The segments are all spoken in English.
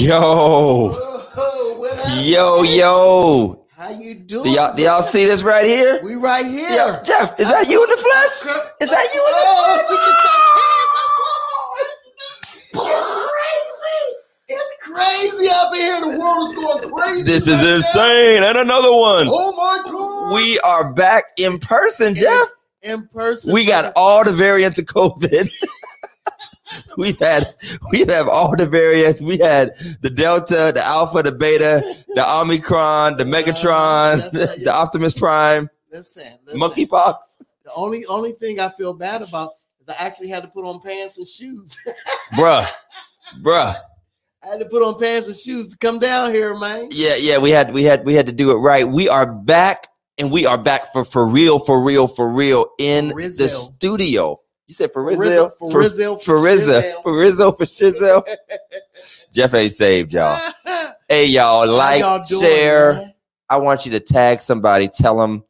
Yo, yo, yo. How you doing? Do y'all, do y'all see this right here? We right here. Yo, Jeff, is that you in the flesh? Is that you in the Oh, we flesh? can say. It's crazy. It's crazy up here. The world is going crazy. This is right now. insane. And another one. Oh my god. We are back in person, Jeff. in person. We got all the variants of COVID. We've had we have all the variants. We had the Delta, the Alpha, the Beta, the Omicron, the uh, Megatron, Yes, sir. the Optimus Prime, Listen, listen. Monkeypox. The only only thing I feel bad about is I actually had to put on pants and shoes. Bruh. Bruh. I had to put on pants and shoes to come down here, man. Yeah, yeah, we had we had we had to do it right. We are back and we are back for for real, for real, for real in the studio. You said for Rizzo, for Rizzo, for for Rizzo, for Rizzo, for Shizzle. Jeff ain't saved, y'all. Hey, y'all, like, y'all doing, share. man? I want you to tag somebody. Tell them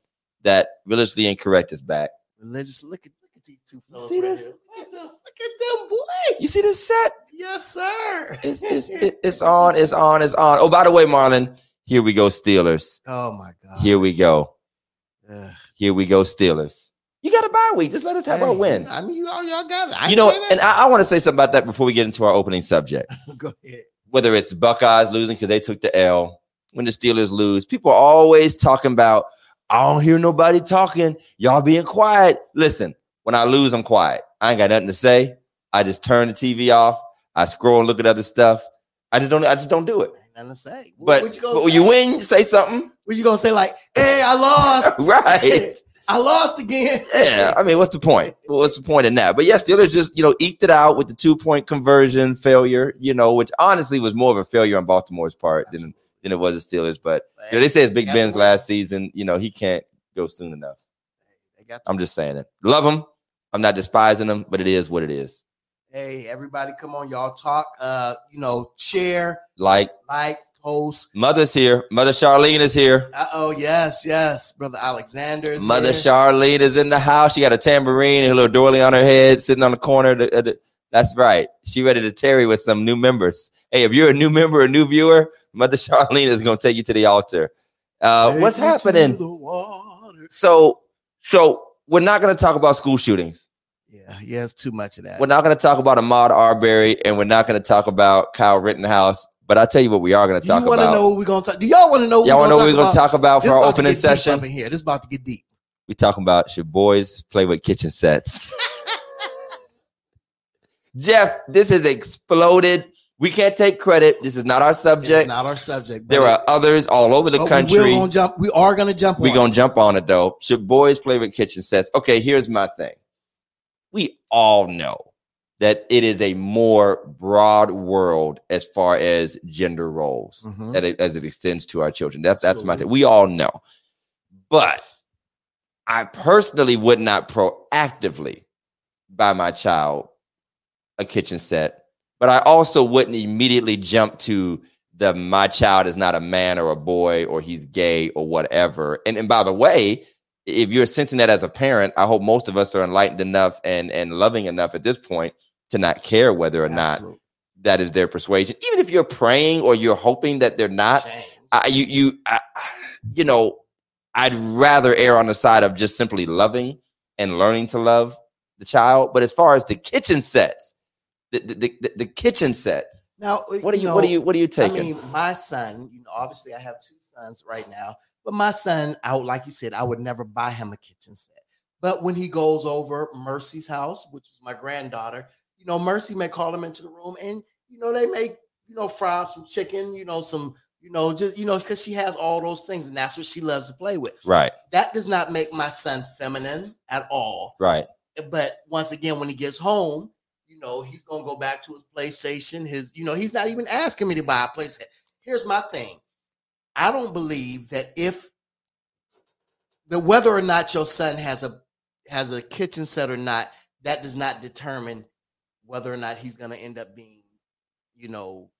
that religiously incorrect is back. Religious. Look at look at these two fellas see right this? here. Look at them. Look at them, boy. You see this set? Yes, sir. It's it's it's on. It's on. It's on. Oh, by the way, Marlon, here we go, Steelers. oh my god. Here we go. Ugh. Here we go, Steelers. You got a bye week. Just let us have our win. I mean, you all y'all got it. I You know, and. I, I want to say something about that before we get into our opening subject. go ahead. Whether it's Buckeyes losing because they took the L, when the Steelers lose, people are always talking about, I don't hear nobody talking. Y'all being quiet. Listen, when I lose, I'm quiet. I ain't got nothing to say. I just turn the TV off. I scroll and look at other stuff. I just don't. I just don't do it. Ain't nothing to say. But, what you but when you win, say something. What you gonna say? Like, hey, I lost. Right. I lost again. Yeah, I mean, what's the point? What's the point in that? But yes, Steelers just you know eked it out with the two point conversion failure. You know, which honestly was more of a failure on Baltimore's part than than it was the Steelers. But you know, they say it's Big Ben's last season. You know, he can't go soon enough. I'm just saying it. Love him. I'm not despising him, but it is what it is. Hey, everybody, come on, y'all talk. Uh, you know, share, Like like, post. Mother's here. Mother Charlene is here. Uh oh, yes, yes, brother Alexander. is Mother here. Charlene is in the house. She got a tambourine and a little doily on her head, sitting on the corner. the- the- That's right. She ready to tarry with some new members. Hey, if you're a new member, a new viewer, Mother Charlene is going to take you to the altar. Uh, what's happening? So, so we're not going to talk about school shootings. Yeah, yeah, it's too much of that. We're not going to talk about Ahmaud Arbery, and we're not going to talk about Kyle Rittenhouse. But I'll tell you what we are going to talk you want to about. know what we're gonna talk? Do y'all want to know? Y'all want to know what we're going to talk about for our about opening deep session? up in here. This is about to get deep. We talking about should boys play with kitchen sets? Jeff, this has exploded. We can't take credit. This is not our It's subject. not our subject. There are others all over the country. We, will gonna jump. We are gonna jump. We're gonna jump on it though. Should boys play with kitchen sets? Okay, here's my thing. We all know that it is a more broad world as far as gender roles Mhm. it, as it extends to our children. That's that's my thing. We all know, but I personally would not proactively buy my child a kitchen set, but I also wouldn't immediately jump to the my child is not a man or a boy or he's gay or whatever. And and by the way, if you're sensing that as a parent, I hope most of us are enlightened enough and and loving enough at this point to not care whether or not that is their persuasion. Even if you're praying or you're hoping that they're not, I, you you I, you know, I'd rather err on the side of just simply loving and learning to love the child. But as far as the kitchen sets, the the, the, the kitchen sets, Now, uh, what are you know, what are you what are you I taking? mean, my son. You know, obviously, I have two sons right now, but my son, I would like you said, I would never buy him a kitchen set. But when he goes over Mercy's house, which is my granddaughter, you know, Mercy may call him into the room, and you know, they make you know fry up some chicken, you know, some you know, just you know, because she has all those things, and that's what she loves to play with. right, That does not make my son feminine at all. right. but once again, when he gets home, you know, he's gonna go back to his PlayStation. His, you know, he's not even asking me to buy a PlayStation. Here's my thing. I don't believe that if the whether or not your son has a has a kitchen set or not, that does not determine whether or not he's gonna end up being, you know,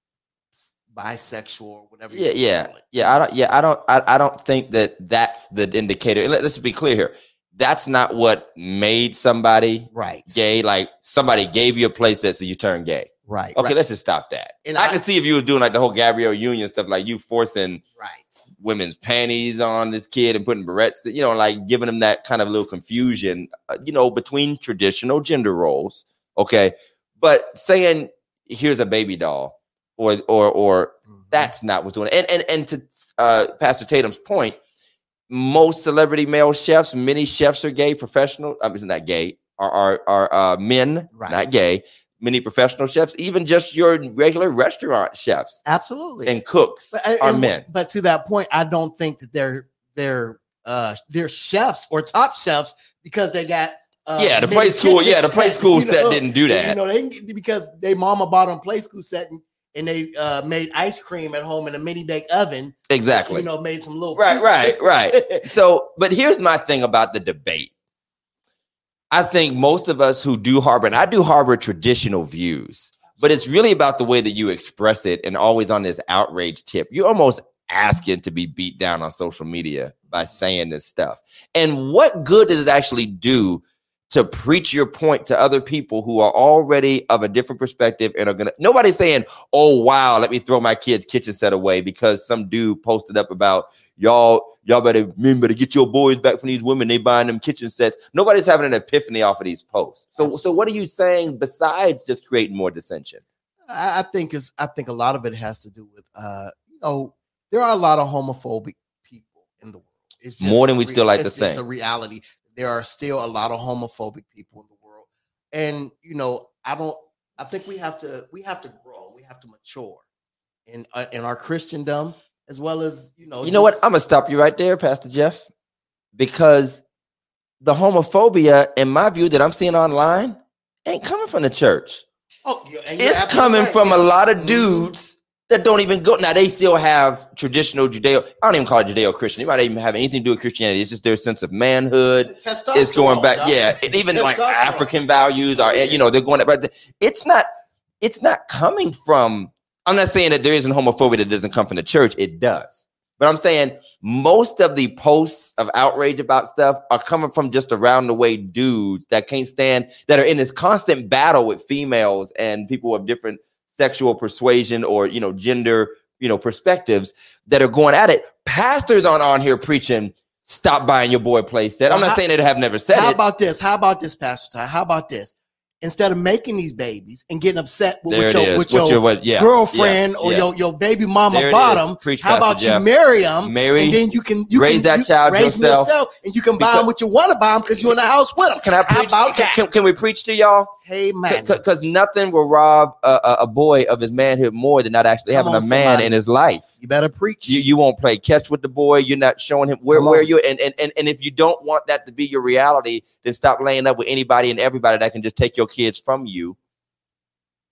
bisexual or whatever. Yeah, yeah, yeah. I don't. Yeah, I don't. I, I don't think that that's the indicator. Let, let's be clear here. That's not what made somebody Right. gay. Like somebody gave you a place that so you turn gay. Right. Okay, right, let's just stop that. And I, I- can see if you was doing like the whole Gabrielle Union stuff, like you forcing right. women's panties on this kid and putting barrettes, you know, like giving them that kind of little confusion, uh, you know, between traditional gender roles. Okay, but saying here's a baby doll, or or or Mhm. that's not what's doing it. And and and to uh, Pastor Tatum's point, most celebrity male chefs, many chefs are gay, professional. I mean, not gay, are are are uh, men, Right. not gay. Many professional chefs, even just your regular restaurant chefs absolutely. and cooks, But, are and- men. But to that point, I don't think that they're they're uh they're chefs or top chefs because they got uh, yeah, the Playskool. Yeah, the play set, school set know? didn't do that. You know, they because they mama bought them Playskool set and, and they uh made ice cream at home in a mini bake oven. exactly. You know, made some little Right, right, right. So, but here's my thing about the debate. I think most of us who do harbor, and I do harbor traditional views, but it's really about the way that you express it and always on this outrage tip. You're almost asking to be beat down on social media by saying this stuff. And what good does it actually do to preach your point to other people who are already of a different perspective and are gonna nobody's saying, oh wow, let me throw my kid's kitchen set away because some dude posted up about y'all, y'all better remember to get your boys back from these women, they buying them kitchen sets. Nobody's having an epiphany off of these posts. So so what are you saying besides just creating more dissension? I, I think is I think a lot of it has to do with uh you know there are a lot of homophobic people in the world. It's More than we still like to it's a reality. There are still a lot of homophobic people in the world, and you know I don't. I think we have to we have to grow. We have to mature in uh, in our Christendom as well as you know. You know what? I'm gonna stop you right there, Pastor Jeff, because the homophobia, in my view, that I'm seeing online, ain't coming from the church. oh, yeah, It's coming right, from a lot of Mhm. dudes that don't even go. Now they still have traditional Judeo. I don't even call it Judeo Christian. It might even have anything to do with Christianity. It's just their sense of manhood. It's going back, dog. yeah. And even like African values are, you know, they're going. But it's not. It's not coming from. I'm not saying that there isn't homophobia that doesn't come from the church. It does. But I'm saying most of the posts of outrage about stuff are coming from just around the way dudes that can't stand that are in this constant battle with females and people of different sexual persuasion or you know gender you know perspectives that are going at it. Pastors aren't on here preaching stop buying your boy place set. I'm not how- saying they have never said How it. about this? How about this, Pastor Ty? How about this? Instead of making these babies and getting upset with, with your, with your your- what- yeah, girlfriend yeah, or yeah. your, your baby mama There bottom, how Pastor about Jeff. you marry them Marry, and then you can you raise can, that you child raise yourself. yourself and you can buy Because- them what you want to buy them because you're in the house with them. Can I How preach? about can, that? can, can we preach to y'all? Hey man, Because nothing will rob a, a, boy of his manhood more than not actually Come having on, a man somebody. in his life. you better preach. You you won't play catch with the boy. You're not showing him where Come where on. you and, and and and if you don't want that to be your reality, then stop laying up with anybody and everybody that can just take your kids from you.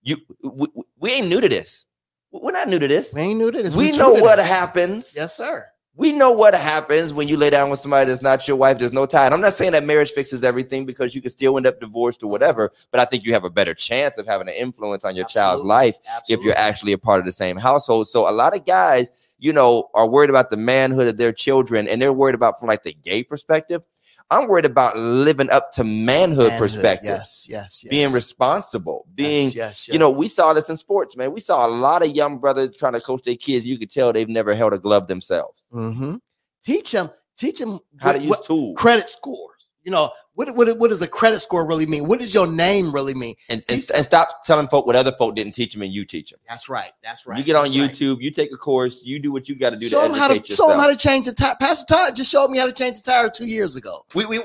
You we, we- we ain't new to this. We're not new to this. we ain't new to this. We true know what this. happens. Yes, sir. We know what happens when you lay down with somebody that's not your wife. There's no tie. And I'm not saying that marriage fixes everything because you can still end up divorced or whatever, but I think you have a better chance of having an influence on your child's Absolutely. life if you're actually a part of the same household. So a lot of guys, you know, are worried about the manhood of their children and they're worried about from like the gay perspective. I'm worried about living up to manhood, Manhood. perspective, Yes, yes, yes. being responsible, being yes, yes, yes. you know, we saw this in sports, man. We saw a lot of young brothers trying to coach their kids. You could tell they've never held a glove themselves. Mm-hmm. Teach them. Teach them How to use tools. credit scores. You know what, what? What does a credit score really mean? What does your name really mean? and, and, and stop telling folk what other folk didn't teach them and you teach them. That's right. That's right. you get on that's right. YouTube, you take a course, you do what you got to do Show to them how to educate show them how to change the tire. Pastor Todd just showed me how to change the tire two years ago. we we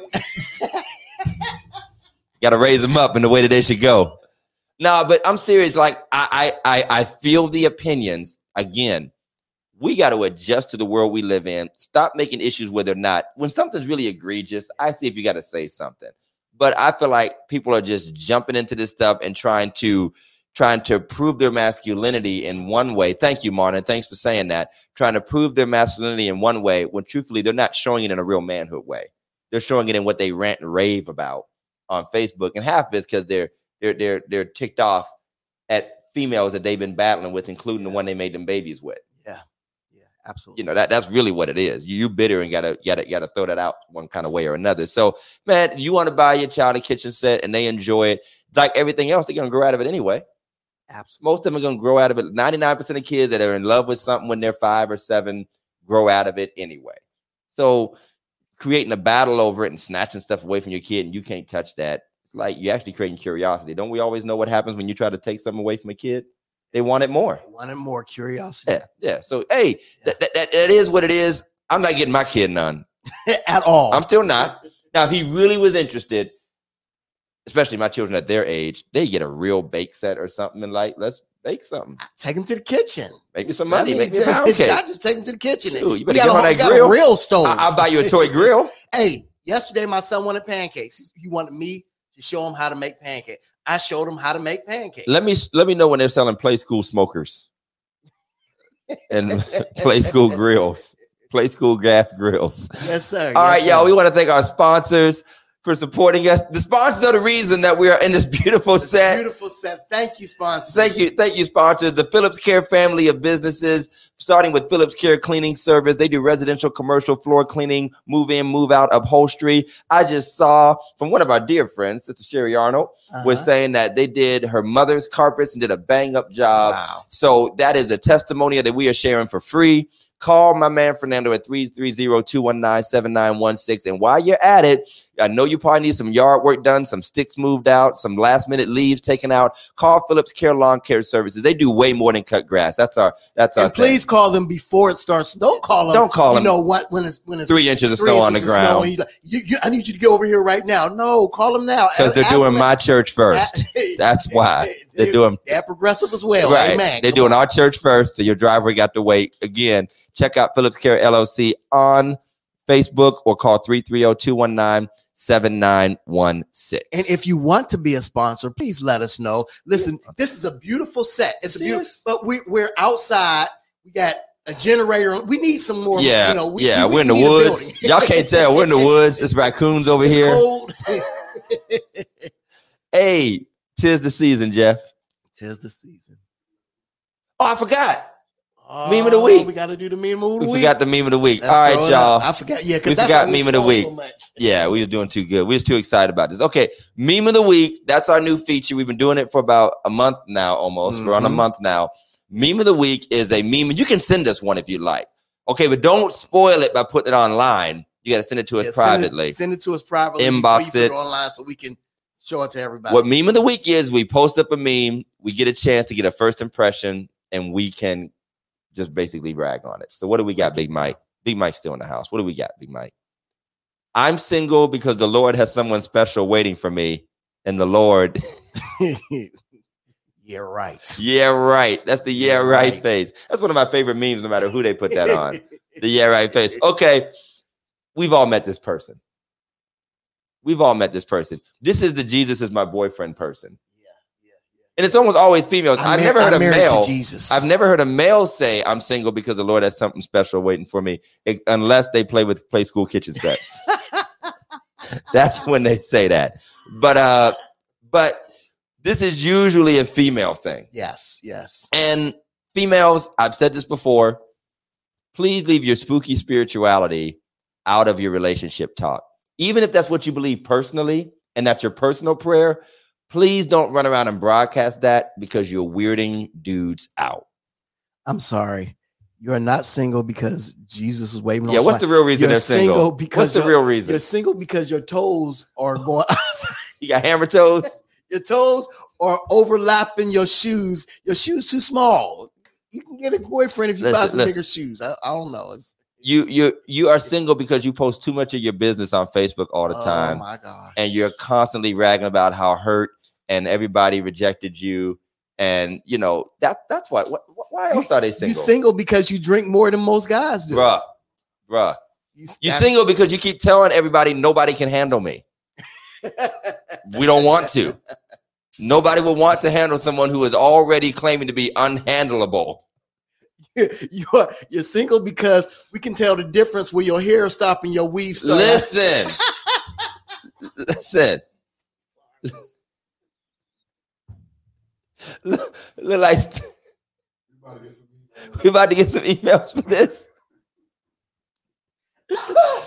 got to raise them up in the way that they should go. No, but I'm serious. Like I I I, I feel the opinions again. We got to adjust to the world we live in. Stop making issues where they're not. When something's really egregious, I see if you got to say something. But I feel like people are just jumping into this stuff and trying to trying to prove their masculinity in one way. Thank you, Martin. Thanks for saying that. Trying to prove their masculinity in one way when truthfully they're not showing it in a real manhood way. They're showing it in what they rant and rave about on Facebook, and half of it's because they're they're they're they're ticked off at females that they've been battling with, including the one they made them babies with. Absolutely. You know that that's really what it is. You you bitter and gotta gotta gotta throw that out one kind of way or another. So man, you want to buy your child a kitchen set and they enjoy it like everything else, they're gonna grow out of it anyway. Absolutely. Most of them are going to grow out of it. 99% of kids that are in love with something when they're five or seven grow out of it anyway. So creating a battle over it and snatching stuff away from your kid and you can't touch that. It's like you're actually creating curiosity. Don't we always know what happens when you try to take something away from a kid? They want it more. I wanted more curiosity Yeah, yeah. So hey, that, that, that, that is what it is. I'm not getting my kid none. at all. I'm still not. Now, if he really was interested, especially my children at their age, they get a real bake set or something and like, let's bake something. take him to the kitchen. Make me some I money. mean, Make me a just, pound cake. I just take him to the kitchen. Dude, you better got get a, on that grill. real stove. I- I'll buy you a toy grill. hey, yesterday my son wanted pancakes. He wanted me to show them how to make pancakes. I showed them how to make pancakes. Let me let me know when they're selling Playskool smokers and Playskool grills, Playskool gas grills. Yes, sir. All yes, right, y'all. We want to thank our sponsors for supporting us. The sponsors are the reason that we are in this beautiful set. Beautiful set. Thank you, sponsors. Thank you, thank you, sponsors. The Phillips Care family of businesses, starting with Phillips Care Cleaning Service. They do residential, commercial floor cleaning, move in, move out, upholstery. I just saw from one of our dear friends, Sister Sherry Arnold, was Uh-huh. saying that they did her mother's carpets and did a bang up job. wow. So that is a testimonial that we are sharing for free. Call my man Fernando at 330-219-7916. And while you're at it, I know you probably need some yard work done, some sticks moved out, some last minute leaves taken out. Call Phillips Care Lawn Care Services. They do way more than cut grass. That's our that's our And please call them before it starts. Don't call them. Don't call you them. know what? When it's when it's three inches of three snow on the inches of snow ground you you, you, I need you to get over here right now. No, call them now because they're doing them- my church first. That's why they're doing They're progressive as well. right. Amen. They're Come doing on. our church first, so your driver got to wait. Again, check out Phillips Care LLC on Facebook or call oh 330-219-7916. And if you want to be a sponsor, please let us know. Listen, this is a beautiful set. It's a beautiful, but we we're outside. We got a generator. We need some more. yeah, you know, we, yeah, we, are in the we need a woods. Y'all can't tell. We're in the woods. There's raccoons over It's here. cold. Hey, tis the season, Jeff. Tis the season. Oh, I forgot. Meme of the Oh, week. We got to do the meme of the We week. forgot the meme of the week. Let's All right, y'all. up. I forgot. Yeah, We because that's forgot meme of the week. So. Yeah, we was doing too good. We was too excited about this. Okay, meme of the week. That's our new feature. We've been doing it for about a month now, almost. We're on a Mhm. month now. Meme of the week is a meme. and You can send us one if you like. Okay, but don't spoil it by putting it online. You got to send it to us Yeah, send it- privately. Send it, to us privately. Inbox before you it. put it online so we can show it to everybody. What meme of the week is? We post up a meme. We get a chance to get a first impression, and we can just basically brag on it. So, what do we got, Big Mike? Big Mike's still in the house. What do we got, Big Mike? I'm single because the Lord has someone special waiting for me, and the Lord, yeah, right. yeah, right. That's the yeah, Yeah, right, right. face. That's one of my favorite memes, no matter who they put that on. the yeah, right face. Okay, we've all met this person. We've all met this person. This is the Jesus is my boyfriend person. And it's almost always females. I've mar- never heard I'm a male. Jesus. I've never heard a male say I'm single because the Lord has something special waiting for me, ex- unless they play with Playskool kitchen sets. That's when they say that. But uh, but this is usually a female thing. yes, yes. And females, I've said this before. Please leave your spooky spirituality out of your relationship talk. Even if that's what you believe personally and that's your personal prayer, please don't run around and broadcast that because you're weirding dudes out. I'm sorry. You're not single because Jesus is waving on Yeah, what's the real reason You're they're single? single because what's the real reason? You're single because your toes are going You got hammer toes? your toes are overlapping your shoes. Your shoes too small. You can get a boyfriend if you buy some listen. bigger shoes. I, I don't know. It's You you you are single because you post too much of your business on Facebook all the oh time. Oh my god. and you're constantly ragging about how hurt and everybody rejected you. And you know that that's why what, why else are they single You single? because you drink more than most guys do. bruh bruh. You that's- single because you keep telling everybody nobody can handle me. We don't want to. Nobody will want to handle someone who is already claiming to be unhandleable. You're you're single because we can tell the difference where your hair stop and your weave start. listen. Listen look, look like we about to get some emails for this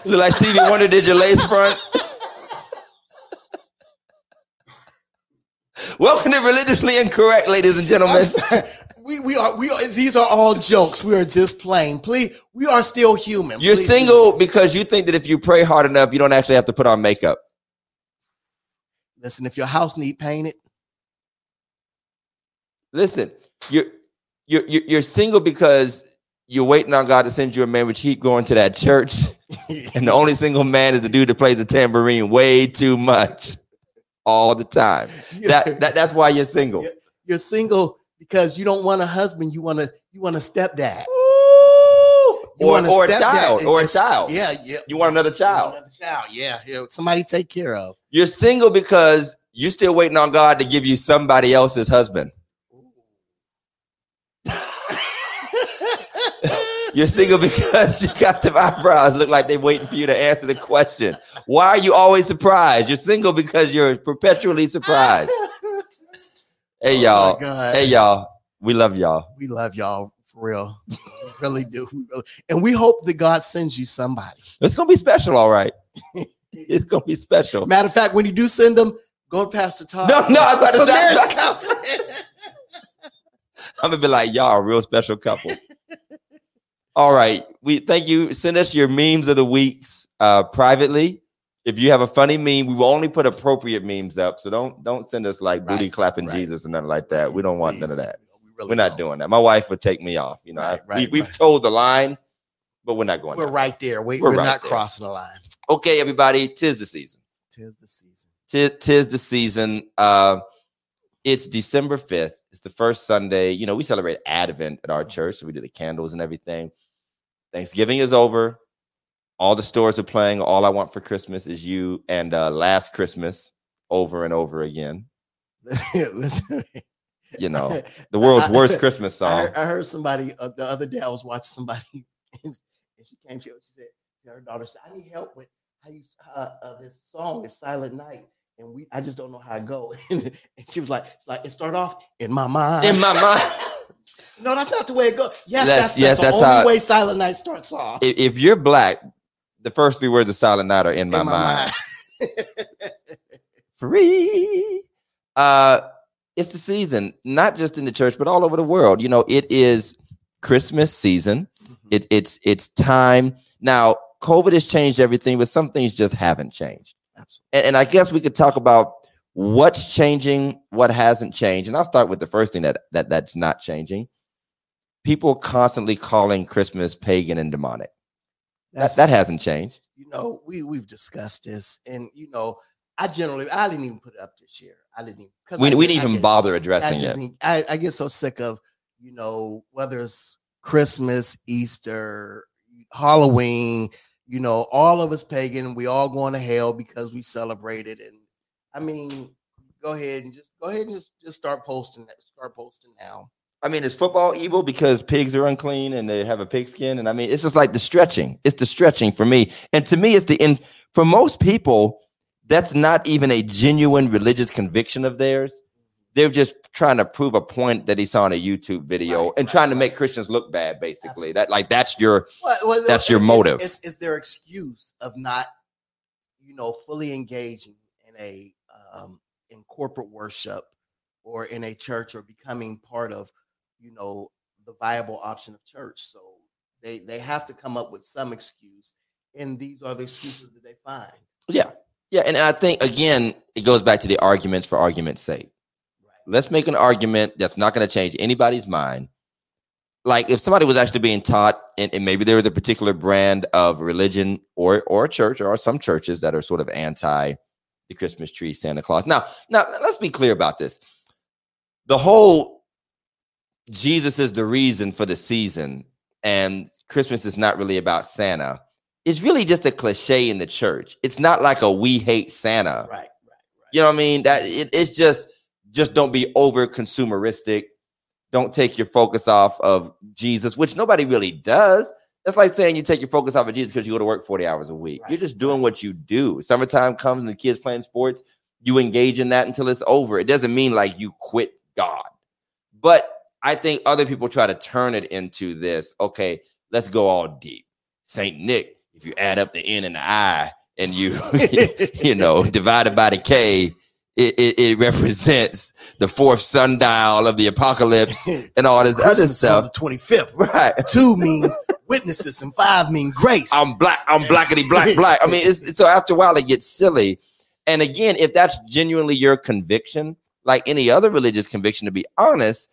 look like stevie wonder did your lace front Welcome to religiously incorrect, ladies and gentlemen. we we are we are these are all jokes. We are just playing. Please, we are still human. You're Please, single please. because you think that if you pray hard enough, you don't actually have to put on makeup. Listen, if your house need painted, Listen, you're you're you're you're single because you're waiting on God to send you a man, which keep going to that church, and the only single man is the dude that plays the tambourine way too much, all the time. That, that that's why you're single. Yeah. you're single because you don't want a husband. You want to you want a stepdad. You Or, or a child, or a child. Yeah, yeah. You want another You want child. Another child. Yeah, yeah. Somebody take care of. You're single because you're still waiting on God to give you somebody else's husband. You're single because you got them eyebrows look like they're waiting for you to answer the question. Why are you always surprised? You're single because you're perpetually surprised. Hey Oh y'all. Hey y'all. We love y'all. we love y'all for real. We really do. We really- And we hope that God sends you somebody. It's gonna be special, all right. It's gonna be special. Matter of fact, when you do send them, go to Pastor Todd. No, no, I was about to say. I'm gonna be like, y'all a real special couple. All right. We thank you. Send us your memes of the weeks uh privately. If you have a funny meme, we will only put appropriate memes up. So don't don't send us like booty Right, clapping right. Jesus or nothing like that. We don't want none of that. We really We're not don't. doing that. My wife would take me off. You know, Right, I- we, we've told the line, but we're not going. We're right there. We, right not there. crossing the line. Okay, everybody. Tis the season. Tis the season. tis, tis the season. Uh, it's December 5th. It's the first Sunday. You know, we celebrate Advent at our church. So we do the candles and everything. Thanksgiving is over. All the stores are playing All I Want for Christmas is You and uh, Last Christmas over and over again. Listen, You know, the world's I- worst Christmas I song. heard, I heard somebody uh, the other day. I was watching somebody, and she came to she said, her daughter said, "I need help with how you uh, uh, this song is Silent Night." And we, I just don't know how it go. And, she was like, "It's like it start off in my mind." In my mind. No, that's not the way it goes. Yes, That's- that's, that's, yes, the that's only how- way Silent Night starts off. If, if you're black, the first three words of Silent Night are in my, in my mind. mind. free. Uh, it's the season, not just in the church, but all over the world. You know, it is Christmas season. It, it's it's time now. COVID has changed everything, but some things just haven't changed. Absolutely. And, and I guess we could talk about what's changing, what hasn't changed. And I'll start with the first thing that that that's not changing. People constantly calling Christmas pagan and demonic. That, That's- that hasn't changed. you know, we we've discussed this, and you know, I generally I didn't even put it up this year. I didn't even because We, I we didn't I even get- bother I addressing it. need, I, I get so sick of you know whether it's Christmas, Easter, Halloween. You know, all of us pagan. We all going to hell because we celebrate it. And I mean, go ahead and just go ahead and just just start posting that. Start posting now. I mean, is football evil because pigs are unclean and they have a pig skin? And I mean, it's just like the stretching. It's the stretching for me. And to me, it's the in for most people, that's not even a genuine religious conviction of theirs. They're just trying to prove a point that he saw in a YouTube video Right, and right, trying to right. make Christians look bad, basically. Absolutely. That like that's your Well, well, That's your it's- motive. It's, it's their excuse of not, you know, fully engaging in a um, in corporate worship or in a church or becoming part of, you know, the viable option of church. So they they have to come up with some excuse, and these are the excuses that they find. yeah. Yeah. And I think again, it goes back to the arguments for argument's sake. Right. let's make an argument that's not going to change anybody's mind. Like if somebody was actually being taught, and, and maybe there was a particular brand of religion or or church, or some churches that are sort of anti the Christmas tree, Santa Claus. Now, now let's be clear about this. The whole Jesus is the reason for the season, and Christmas is not really about Santa. It's really just a cliche in the church. It's not like a we hate Santa. Right. Right. You know what I mean? That it, it's just just don't be over consumeristic. Don't take your focus off of Jesus, which nobody really does. That's like saying you take your focus off of Jesus because you go to work 40 hours a week. You're just doing what you do. Summertime comes and the kids playing sports, you engage in that until it's over. It doesn't mean like you quit God. But I think other people try to turn it into this, okay, let's go all deep. Saint Nick, if you add up the N and the I and you you know, divided by the K, It, it, it represents the fourth sundial of the apocalypse and all this other Christmas on stuff. the twenty fifth. Right. Two means witnesses, and five mean grace. I'm black. I'm blackety black black. I mean, it's, it's- so after a while it gets silly. And again, if that's genuinely your conviction, like any other religious conviction, to be honest,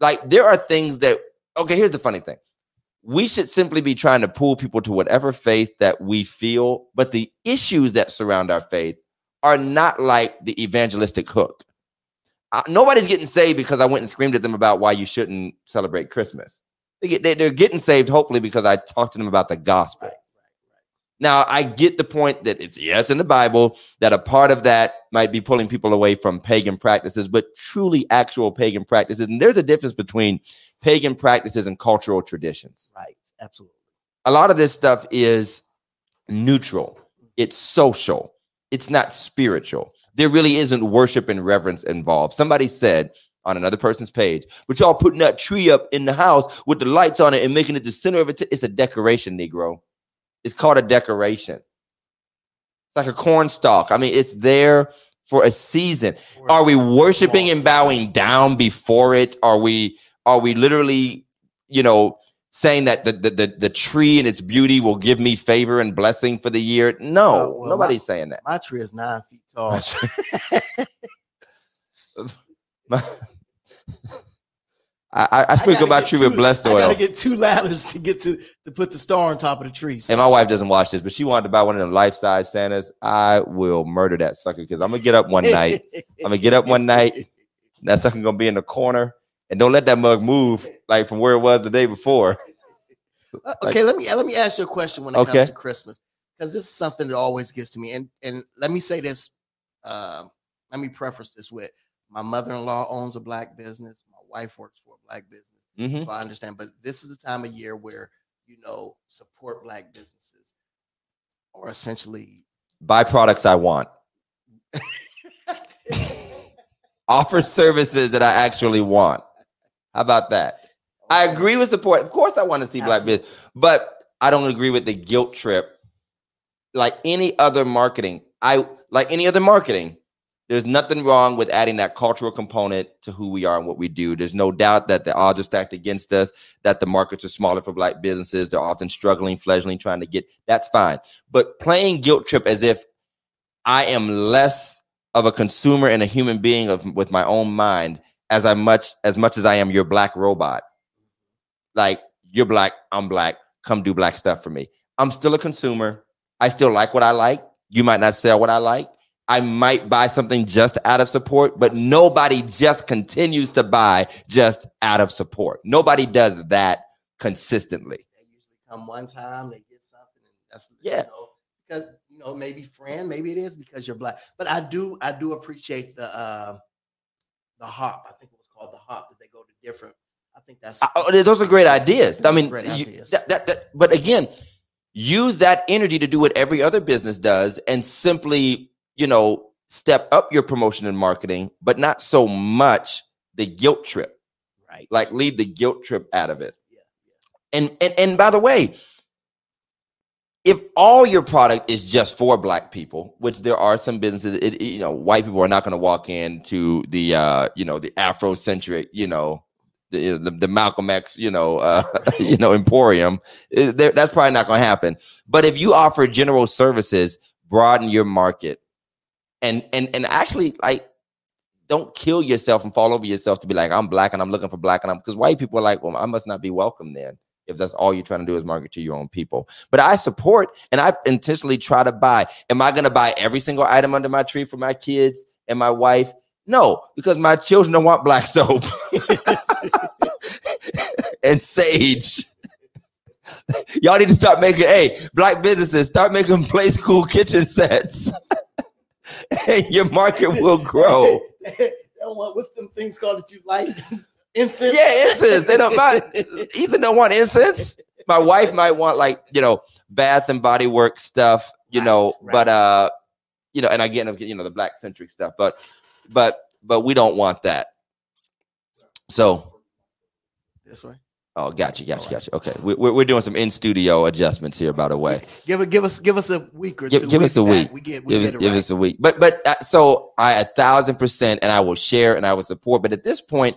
like there are things that. Okay, here's the funny thing: we should simply be trying to pull people to whatever faith that we feel, but the issues that surround our faith are not like the evangelistic hook. Uh, nobody's getting saved because I went and screamed at them about why you shouldn't celebrate Christmas. They get, they, they're getting saved, hopefully, because I talked to them about the gospel. Now, I get the point that it's yes in the Bible that a part of that might be pulling people away from pagan practices, but truly actual pagan practices. And there's a difference between pagan practices and cultural traditions. right, absolutely. A lot of this stuff is neutral, it's social, it's not spiritual. There really isn't worship and reverence involved. Somebody said on another person's page, but y'all putting that tree up in the house with the lights on it and making it the center of it. It's a decoration, Negro. It's called a decoration. It's like a corn stalk. I mean, it's there for a season. Are we worshiping and bowing down before it? Are we are we literally, you know, saying that the the the, the tree and its beauty will give me favor and blessing for the year? No, Uh, well, nobody's saying that. My tree is nine feet tall. My- I, I, I sprinkle gotta my with blessed I gotta get two ladders to get to to put the star on top of the tree. So And my wife doesn't watch this, but she wanted to buy one of them life size Santas. I will murder that sucker because I'm gonna get up one night. I'm gonna get up one night. That sucker gonna be in the corner, and don't let that mug move like from where it was the day before. Uh, okay, let me let me ask you a question when it Okay. comes to Christmas because this is something that always gets to me. And and let me say this. Uh, let me preface this with my mother-in-law owns a black business. My wife works for black business. Mhm. So I understand, but this is the time of year where you know support black businesses or essentially Buy products I want. Offer services that I actually want. How about that? I agree with support. Of course, I want to see black business, but I don't agree with the guilt trip. Like any other marketing, I like any other marketing. There's nothing wrong with adding that cultural component to who we are and what we do. There's no doubt that the odds are stacked against us, that the markets are smaller for black businesses. They're often struggling, fledgling, trying to get that's fine. But playing guilt trip as if I am less of a consumer and a human being of with my own mind as I much as much as I am your black robot. Like you're black, I'm black. Come do black stuff for me. I'm still a consumer. I still like what I like. You might not sell what I like. I might buy something just out of support, but nobody just continues to buy just out of support. Nobody does that consistently. they usually come one time, they get something, and that's Yeah. You know, because you know, maybe friend, maybe it is because you're black. But I do, I do appreciate the uh, the hop. I think it was called the hop that they go to different. I think that's Uh, oh, those are great ideas. I mean, Great you- ideas. that- that- that- but again, use that energy to do what every other business does, and simply, you know, step up your promotion and marketing, but not so much the guilt trip. right. Like, leave the guilt trip out of it. Yeah, And and and by the way, if all your product is just for black people, which there are some businesses, it, it- you know, white people are not going to walk into the uh, you know, the Afrocentric, you know, the the, the Malcolm X, you know, uh, you know, Emporium. there- That's probably not going to happen. But if you offer general services, broaden your market, and and and actually like. Don't kill yourself and fall over yourself to be like, I'm black and I'm looking for black and I'm because white people are like, well, I must not be welcome then if that's all you're trying to do is market to your own people. But I support and I intentionally try to buy. Am I going to buy every single item under my tree for my kids and my wife? No, because my children don't want black soap and sage. Y'all need to start making, hey, black businesses, start making Playskool kitchen sets. and your market will grow. They don't want- What's them things called that you like? Incense. Yeah, incense. They don't mind. Ethan don't want incense. My wife might want like you know bath and body work stuff, you Right, know, right. but uh, you know, and again, you know, the black centric stuff, but but but we don't want that. So, This way. Oh, gotcha, gotcha, gotcha. Okay, we, we're we're doing some in studio adjustments here, by the way. Give it, give us, give us a week or Give, two. give us a We'll week. back. We get, we give, get it give right. us a week. But but uh, so I a thousand percent, and I will share and I will support. But at this point,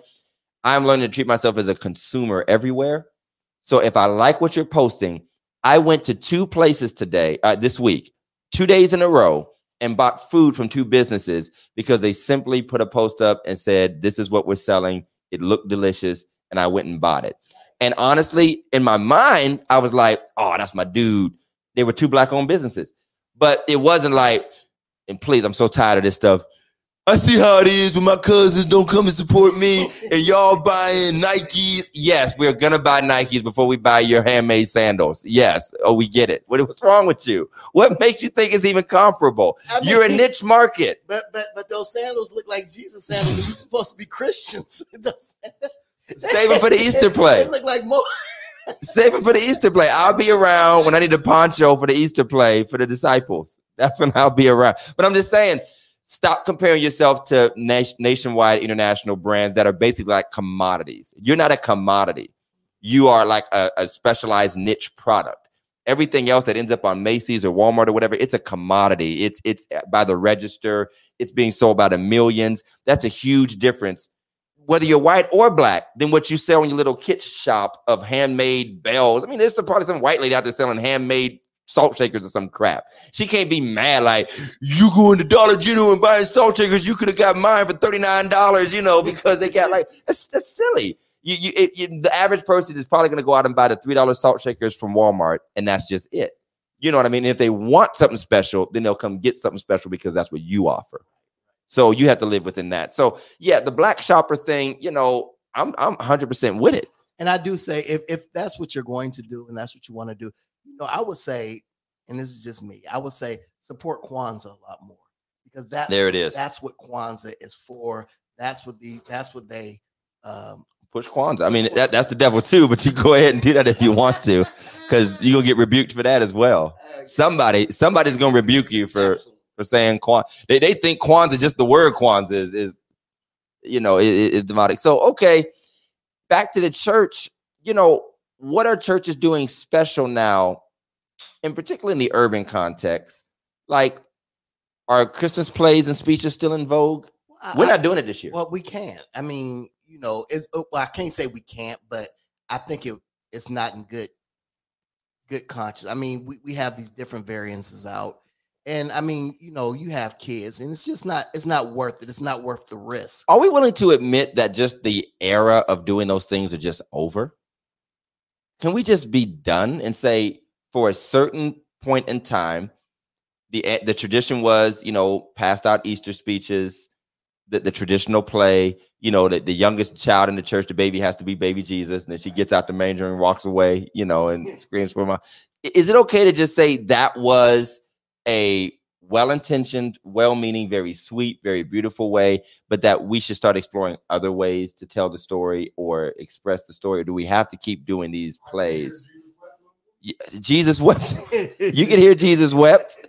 I'm learning to treat myself as a consumer everywhere. So if I like what you're posting, I went to two places today, uh, this week, two days in a row, and bought food from two businesses because they simply put a post up and said, "This is what we're selling." It looked delicious, and I went and bought it. And honestly, in my mind, I was like, "Oh, that's my dude." They were two black-owned businesses, but it wasn't like. And please, I'm so tired of this stuff. I see how it is when my cousins don't come and support me and y'all buying Nikes. Yes, we're gonna buy Nikes before we buy your handmade sandals. Yes. Oh, we get it. What, what's wrong with you? What makes you think it's even comparable? I mean- You're a niche market. But but but those sandals look like Jesus sandals. You're supposed to be Christians. Save it for the Easter play. Look like more. Save it for the Easter play. I'll be around when I need a poncho for the Easter play for the disciples. That's when I'll be around. But I'm just saying, stop comparing yourself to nation, nationwide international brands that are basically like commodities. You're not a commodity. You are like a, a specialized niche product. Everything else that ends up on Macy's or Walmart or whatever, it's a commodity. It's it's by the register. It's being sold by the millions. That's a huge difference whether you're white or black, than what you sell in your little kit shop of handmade bells. I mean, there's some, probably some white lady out there selling handmade salt shakers or some crap. She can't be mad like you going to Dollar General and buying salt shakers. You could have got mine for thirty nine dollars, you know, because they got like that's that's silly. You, you, it, you, the average person is probably going to go out and buy the three dollar salt shakers from Walmart, and that's just it. You know what I mean? If they want something special, then they'll come get something special because that's what you offer. So you have to live within that. So yeah, the black shopper thing, you know, I'm I'm 100% with it. And I do say if if that's what you're going to do and that's what you want to do, you know, I would say, and this is just me, I would say support Kwanzaa a lot more because that There it is. that's what Kwanzaa is for. That's what the that's what they um Push Kwanzaa. I mean, that, that's the devil too, but you go ahead and do that if you want to, because you're gonna get rebuked for that as well. Somebody, somebody's gonna rebuke you for Absolutely. For saying Kwanzaa. They, they think Kwanzaa, just the word Kwanzaa is, is you know, is, is demonic. So, okay, back to the church. You know, what are churches doing special now, and particularly in the urban context? Like, are Christmas plays and speeches still in vogue? We're not doing it this year. Well, we can't. I mean, you know, it's oh, well, I can't say we can't, but I think it it's not in good good conscience. I mean, we, we have these different variances out. And I mean, you know, you have kids, and it's just not it's not worth it. It's not worth the risk. Are we willing to admit that just the era of doing those things are just over? Can we just be done and say for a certain point in time, the the tradition was, you know, passed out Easter speeches, the, the traditional play, you know, that the youngest child in the church, the baby has to be baby Jesus, and then she gets out the manger and walks away, you know, and screams for my. Is it okay to just say that was a well-intentioned, well-meaning, very sweet, very beautiful way, but that we should start exploring other ways to tell the story or express the story? Or do we have to keep doing these plays? Jesus wept. You can hear Jesus wept.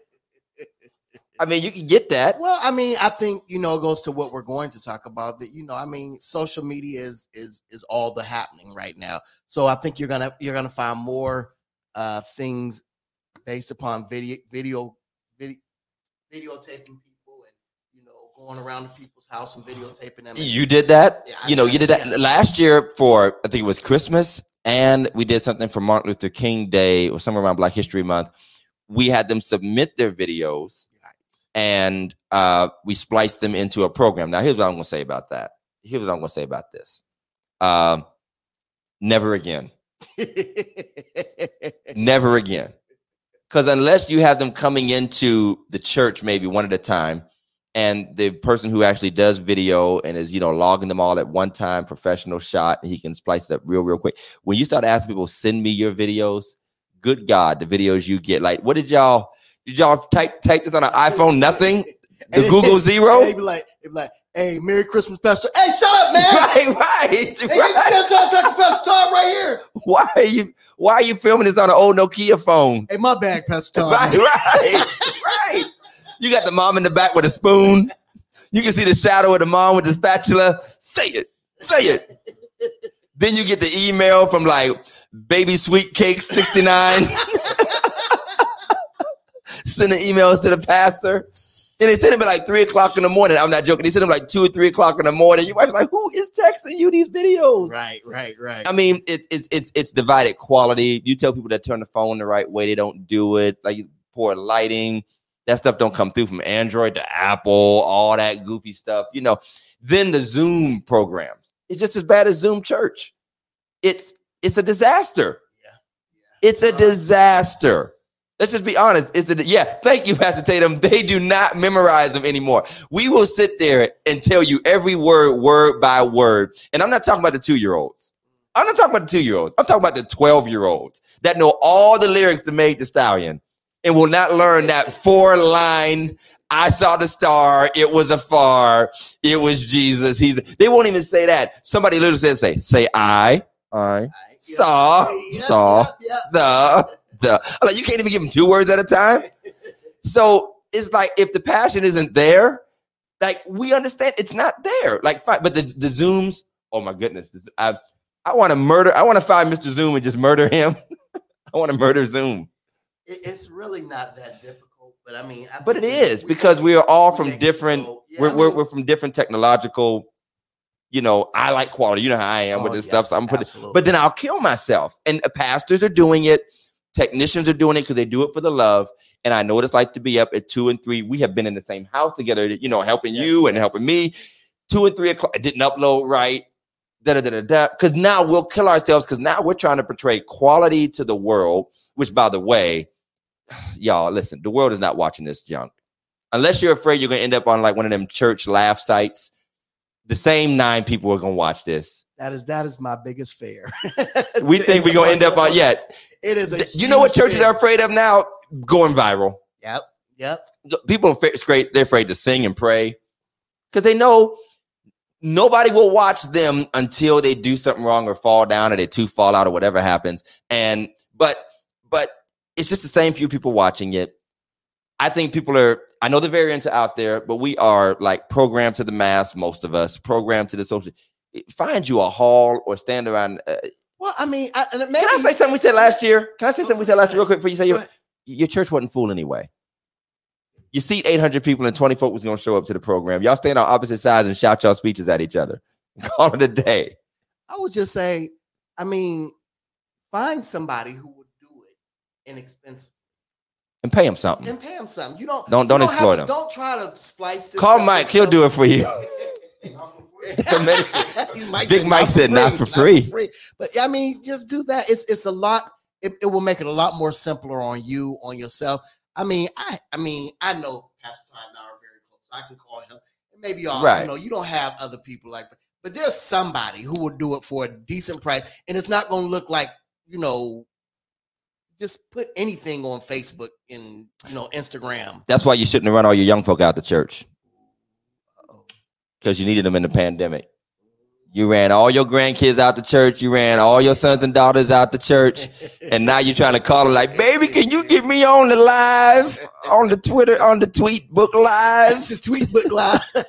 I mean, you can get that. Well, I mean, I think you know it goes to what we're going to talk about. That you know, I mean, social media is is is all the happening right now. So I think you're gonna you're gonna find more uh things based upon video video videotaping people and you know going around to people's house and videotaping them. You did that. Yeah, you know, you did that yes. last year for I think it was Christmas, and we did something for Martin Luther King Day or somewhere around Black History Month. We had them submit their videos and uh, we spliced them into a program. Now, here's what I'm going to say about that. Here's what I'm going to say about this. Um, never again. Never again. Because unless you have them coming into the church maybe one at a time, and the person who actually does video and is you know logging them all at one time, professional shot, and he can splice it up real, real quick. When you start asking people, send me your videos, good God, the videos you get. Like, what did y'all did y'all type type this on an iPhone? Nothing. The And- Google Zero. They be like, they be like, "Hey, Merry Christmas, Pastor." Hey, shut up, man! right, right, Hey, right. talk, talk, Pastor Todd, right here. Why are you why are you filming this on an old Nokia phone? Hey, my bag, Pastor Todd. Right, right, right. You got the mom in the back with a spoon. You can see the shadow of the mom with the spatula. Say it, say it. then you get the email from like baby sweet cake 69 sending emails to the pastor and they send them at like three o'clock in the morning. I'm not joking. They send them like two or three o'clock in the morning. You're like, who is texting you these videos? Right, right, right. I mean, it's it's it's it's divided quality. You tell people to turn the phone the right way, they don't do it. Like poor lighting, that stuff don't come through from Android to Apple, all that goofy stuff. You know, then the Zoom programs. It's just as bad as Zoom Church. It's it's a disaster. Yeah. It's a uh, disaster. Let's just be honest. It's a yeah. Thank you, Pastor Tatum. They do not memorize them anymore. We will sit there and tell you every word, word by word. And I'm not talking about the two year olds. I'm not talking about the two year olds. I'm talking about the 12 year olds that know all the lyrics to Megan Thee Stallion and will not learn that four line. I saw the star. It was afar. It was Jesus. He's. They won't even say that. Somebody literally says, "Say, say I, I saw, saw the." The I'm like you can't even give them two words at a time. So it's like if the passion isn't there, like we understand it's not there. Like fine, but the the zooms, oh my goodness, this, I I want to murder. I want to find Mr. Zoom and just murder him. I want to murder Zoom. It's really not that difficult, but I mean, I But it is we- because we are all from different. so- yeah, we're, I we're we're from different technological. You know, I like quality. You know how I am with oh, this stuff. So I'm putting. absolutely. But then I'll kill myself. And pastors are doing it. Technicians are doing it because they do it for the love. And I know what it's like to be up at two and three. We have been in the same house together, you know, helping yes, you and yes. helping me. Two and three o'clock. I didn't upload right. Da da da da da. Because now we'll kill ourselves because now we're trying to portray quality to the world, which, by the way, y'all, listen, the world is not watching this junk. Unless you're afraid you're going to end up on like one of them church laugh sites, the same nine people are going to watch this. that is that is my biggest fear. We think we're going to end up on, yeah. It is. A You know what churches are afraid of now? Going viral. Yep. Yep. People are straight, they're afraid to sing and pray because they know nobody will watch them until they do something wrong or fall down or they two fall out or whatever happens. And but but it's just the same few people watching it. I think people are, I know the variants are out there, but we are like programmed to the mass, most of us, programmed to the social. Find you a hall or stand around. Uh, Well, I mean, I, and maybe, can I say something we said last year? Can I say oh, something we said last year real quick before you say your, your church wasn't full anyway? You seat 800 people and 20 folk was going to show up to the program. Y'all stand on opposite sides and shout y'all speeches at each other. Call it a day. I would just say, I mean, find somebody who would do it inexpensive And pay him something. and pay them something. You don't Don't- you don't exploit to- 'em. Don't try to splice this. Call Mike. He'll do it for you. Mike Big Mike said not for free. But I mean, just do that. It's it's a lot. It, it will make it a lot more simpler on you, on yourself. I mean, I I mean, I know Pastor Todd and I are very close. I can call him. And maybe y'all, Right. you know, you don't have other people like that. But there's somebody who will do it for a decent price, and it's not going to look like you know. Just put anything on Facebook and you know Instagram. That's why you shouldn't run all your young folk out the church. Because you needed them in the pandemic. You ran all your grandkids out the church. You ran all your sons and daughters out the church. And now you're trying to call them like, baby, can you get me on the live, on the Twitter, on the tweet book live? the tweet book live.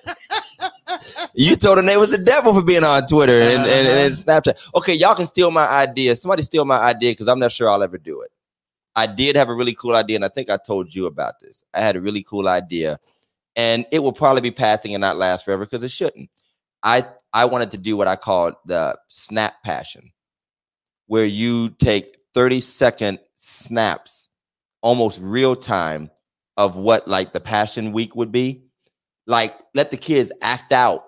You told them they was the devil for being on Twitter and, uh-huh. and, and Snapchat. Okay, y'all can steal my idea. Somebody steal my idea because I'm not sure I'll ever do it. I did have a really cool idea, and I think I told you about this. I had a really cool idea, and it will probably be passing and not last forever because it shouldn't. I I wanted to do what I call the snap passion, where you take 30 second snaps, almost real time, of what like the passion week would be. Like let the kids act out,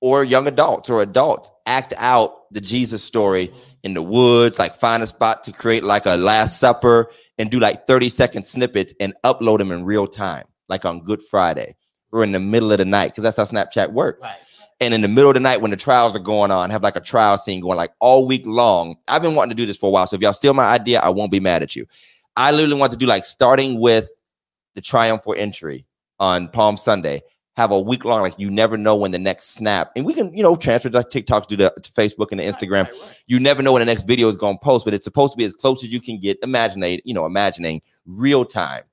or young adults or adults act out the Jesus story in the woods, like find a spot to create like a Last Supper and do like 30 second snippets and upload them in real time, like on Good Friday or in the middle of the night, because that's how Snapchat works. Right. And in the middle of the night when the trials are going on, have like a trial scene going like all week long. I've been wanting to do this for a while. So if y'all steal my idea, I won't be mad at you. I literally want to do like starting with the triumphal entry on Palm Sunday, have a week long, like you never know when the next snap, and we can, you know, transfer to TikToks to the to Facebook and the Instagram. Right, right, right. You never know when the next video is going to post, but it's supposed to be as close as you can get. Imagining, you know, imagining real time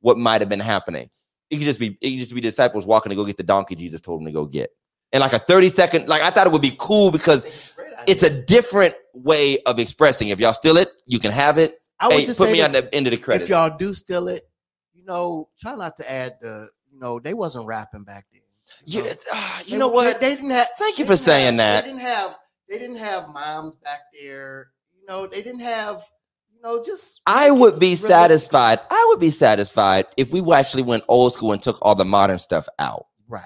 what might have been happening. It could just be, it could just be disciples walking to go get the donkey Jesus told them to go get. And like a 30 second, like I thought it would be cool because It's a great it's a different way of expressing. If y'all steal it, you can have it. I would Hey, just put me on the end of the credit. if y'all do steal it, you know, try not to add the. You know, they wasn't rapping back then. You, know? ah, you They- know what? They, they didn't have. Thank you for saying have- that. They didn't have. They didn't have moms back there. You know, they didn't have. Know, just. I would be realistic. satisfied. I would be satisfied if we actually went old school and took all the modern stuff out. Right.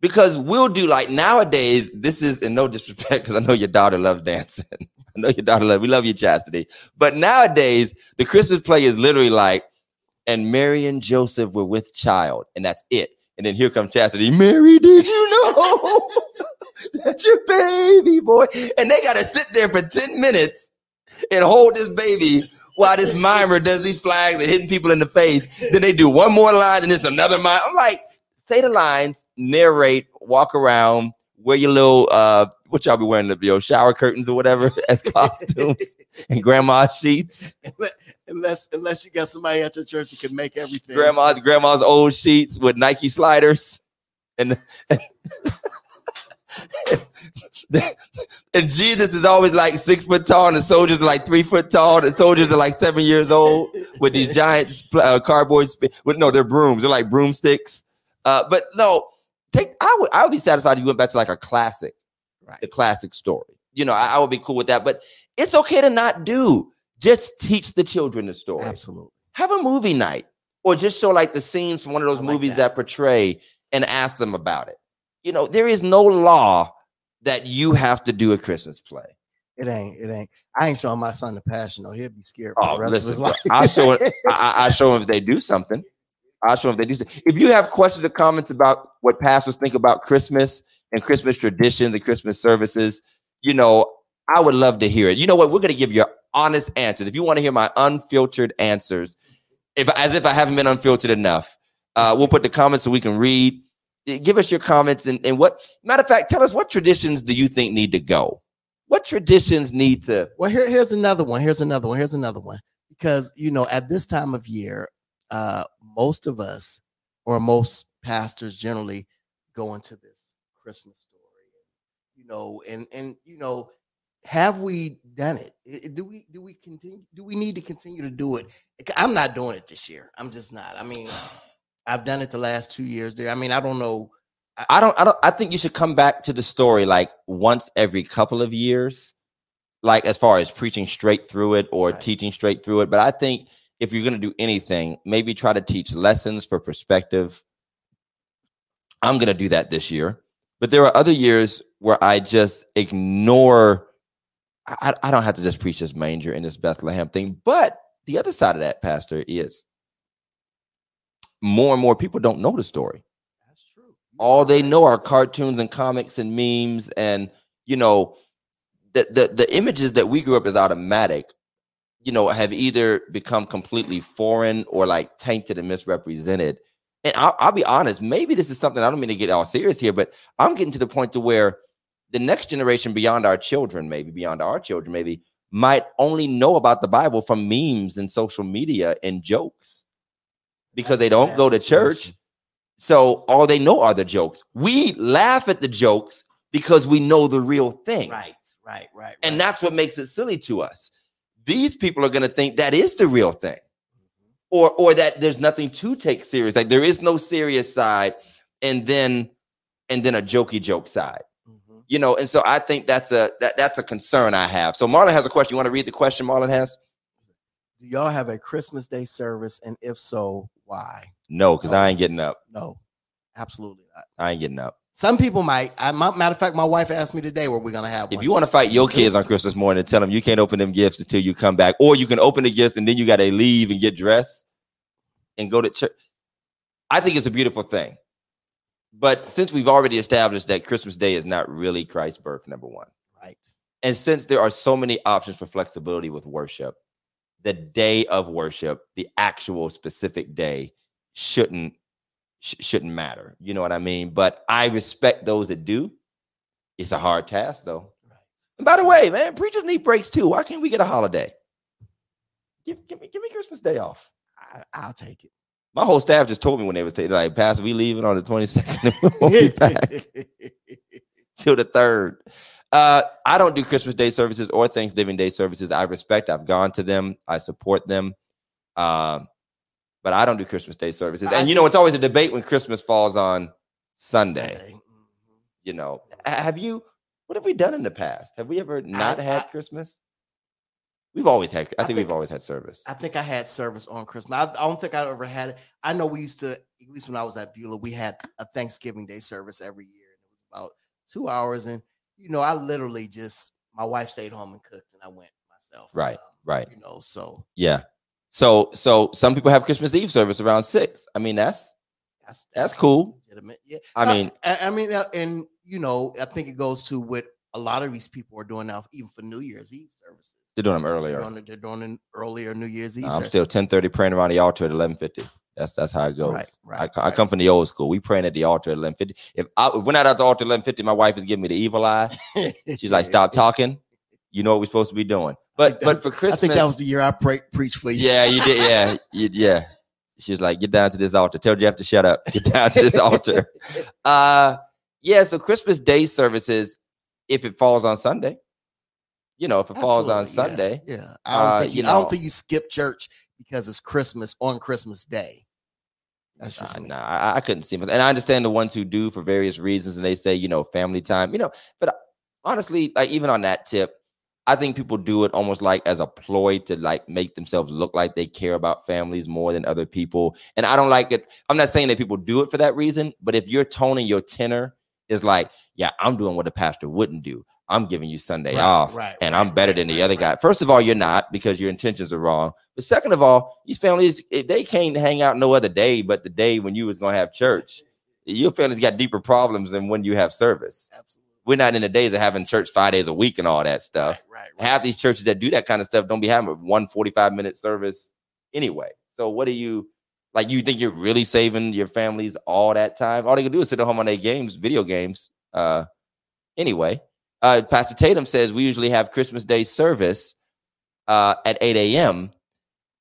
Because we'll do like nowadays, this is in no disrespect, because I know your daughter loves dancing. I know your daughter love we love you, Chastity. But nowadays, the Christmas play is literally like, and Mary and Joseph were with child, and that's it. And then here comes Chastity. Mary, did you know that's your baby boy? And they gotta sit there for 10 minutes and hold this baby while this mimer does these flags and hitting people in the face. Then they do one more line and it's another mime. I'm like, say the lines, narrate, walk around, wear your little uh what y'all be wearing the your shower curtains or whatever as costumes and grandma's sheets. unless unless you got somebody at your church that can make everything. Grandma's grandma's old sheets with Nike sliders. And and Jesus is always like six foot tall, and the soldiers are like three foot tall. The soldiers are like seven years old with these giant uh, cardboard. Sp- with no, they're brooms. They're like broomsticks. Uh, but no, take. I would. I would be satisfied if you went back to like a classic, Right. the classic story. You know, I, I would be cool with that. But it's okay to not do. Just teach the children the story Absolutely. have a movie night or just show like the scenes from one of those like movies that. that. portray and ask them about it. You know, there is no law that you have to do a Christmas play. It ain't. It ain't. I ain't showing my son the passion. though. he'll be scared. for Oh, the rest of his listen, life. I show it. I, I show them if they do something. I show them if they do. something. If you have questions or comments about what pastors think about Christmas and Christmas traditions and Christmas services, you know, I would love to hear it. You know what? We're going to give you honest answers. If you want to hear my unfiltered answers, if as if I haven't been unfiltered enough, uh, we'll put the comments so we can read. Give us your comments and, and what matter of fact, tell us what traditions do you think need to go? What traditions need to Well, here, here's another one. Here's another one. Here's another one. Because you know, at this time of year, uh, most of us or most pastors generally go into this Christmas story. You know, and and you know, have we done it? Do we do we continue? Do we need to continue to do it? I'm not doing it this year. I'm just not. I mean, I've done it the last two years. There. I mean, I don't know. I don't I don't I think you should come back to the story like once every couple of years, like as far as preaching straight through it or Right. teaching straight through it. But I think if you're gonna do anything, maybe try to teach lessons for perspective. I'm gonna do that this year. But there are other years where I just ignore I, I don't have to just preach this manger and this Bethlehem thing. But the other side of that, Pastor, is more and more people don't know the story. That's true. all they know are cartoons and comics and memes and you know the the, the images that we grew up as automatic you know have either become completely foreign or like tainted and misrepresented. And I'll, I'll be honest maybe this is something i don't mean to get all serious here but i'm getting to the point to where the next generation beyond our children maybe beyond our children maybe might only know about the bible from memes and social media and jokes because they That's a don't go to church situation. so all they know are the jokes. We laugh at the jokes because we know the real thing. Right, right, right. And that's what makes it silly to us. These people are going to think that is the real thing. Mhm. Or or that there's nothing to take serious. Like there is no serious side and then and then a jokey joke side. Mhm. You know, and so I think that's a that, that's a concern I have. So Marlon has a question. You want to read the question Marlon has? Do y'all have a Christmas Day service? And if so, why? No, because I ain't getting up. No, absolutely not. I ain't getting up. Some people might. I, my, matter of fact, my wife asked me today where we're gonna have If one. you want to fight your kids on Christmas morning, and tell them you can't open them gifts until you come back, or you can open the gifts and then you got to leave and get dressed and go to church. I think it's a beautiful thing. But since we've already established that Christmas Day is not really Christ's birth, number one, right, and since there are so many options for flexibility with worship, the day of worship, the actual specific day, shouldn't sh- shouldn't matter. You know what I mean? But I respect those that do. It's a hard task, though. right. And by the way, man, preachers need breaks too. Why can't we get a holiday? Give, give me give me Christmas Day off. I, I'll take it. My whole staff just told me when they were taking like, Pastor, we leaving on the 22nd we won't be back till the third. Uh, I don't do Christmas Day services or Thanksgiving Day services. I respect. I've gone to them. I support them. Um, but I don't do Christmas Day services. And you know, it's always a debate when Christmas falls on Sunday. Sunday. Mhm. You know, have you? What have we done in the past? Have we ever not I- had I- Christmas? We've always had. I I think, think- we've always had service. I think I had service on Christmas. I, I don't think I ever had it. I know we used to, at least when I was at Beulah, we had a Thanksgiving Day service every year. It was about two hours, and you know, I literally just my wife stayed home and cooked, and I went myself. Right, um, right. You know, so Yeah. So, so some people have Christmas Eve service around six. I mean, that's that's That's cool. Legitimate. Yeah. I No, mean- I, I mean, uh, and you know, I think it goes to what a lot of these people are doing now, even for New Year's Eve services. they're doing them They're earlier. doing, they're doing an earlier New Year's Eve. I'm service. still 10:30 praying around the altar at 11:50. That's that's how it goes. right, right. I, I right. come from the old school. We praying at the altar at 11:50. If I if we're not at the altar at 11:50, my wife is giving me the evil eye. She's like, "Stop talking. You know what we're supposed to be doing." But but for for I think that was the year I pre- preached for you. yeah, you did. Yeah, you, yeah. She's like, "Get down to this altar. Tell Jeff to shut up. Get down to this altar." Uh, yeah. So Christmas Day services, if it falls on Sunday, you know, if it falls on Sunday, Yeah, yeah. I don't Uh, think you, you I don't think you skip church because it's Christmas on Christmas Day. That's just Nah, me. nah, I, I couldn't see myself. And I understand the ones who do for various reasons, and they say, you know, family time, you know. But uh, honestly, like even on that tip, I think people do it almost like as a ploy to like make themselves look like they care about families more than other people. And I don't like it. I'm not saying that people do it for that reason, but if your tone and your tenor is like, yeah, I'm doing what a pastor wouldn't do. I'm giving you Sunday Right, off, right, and right, I'm better than the other guy. First of all, you're not because your intentions are wrong. But second of all, these families if they can't hang out no other day but the day when you was gonna have church. Your family's got deeper problems than when you have service. Absolutely. We're not in the days of having church five days a week and all that stuff. Right. Half these churches that do that kind of stuff don't be having a one 45 minute service anyway. So what do you like? You think you're really saving your families all that time? All they can do is sit at home on their games, video games. Uh, anyway, uh, Pastor Tatum says we usually have Christmas Day service uh, at 8 a.m.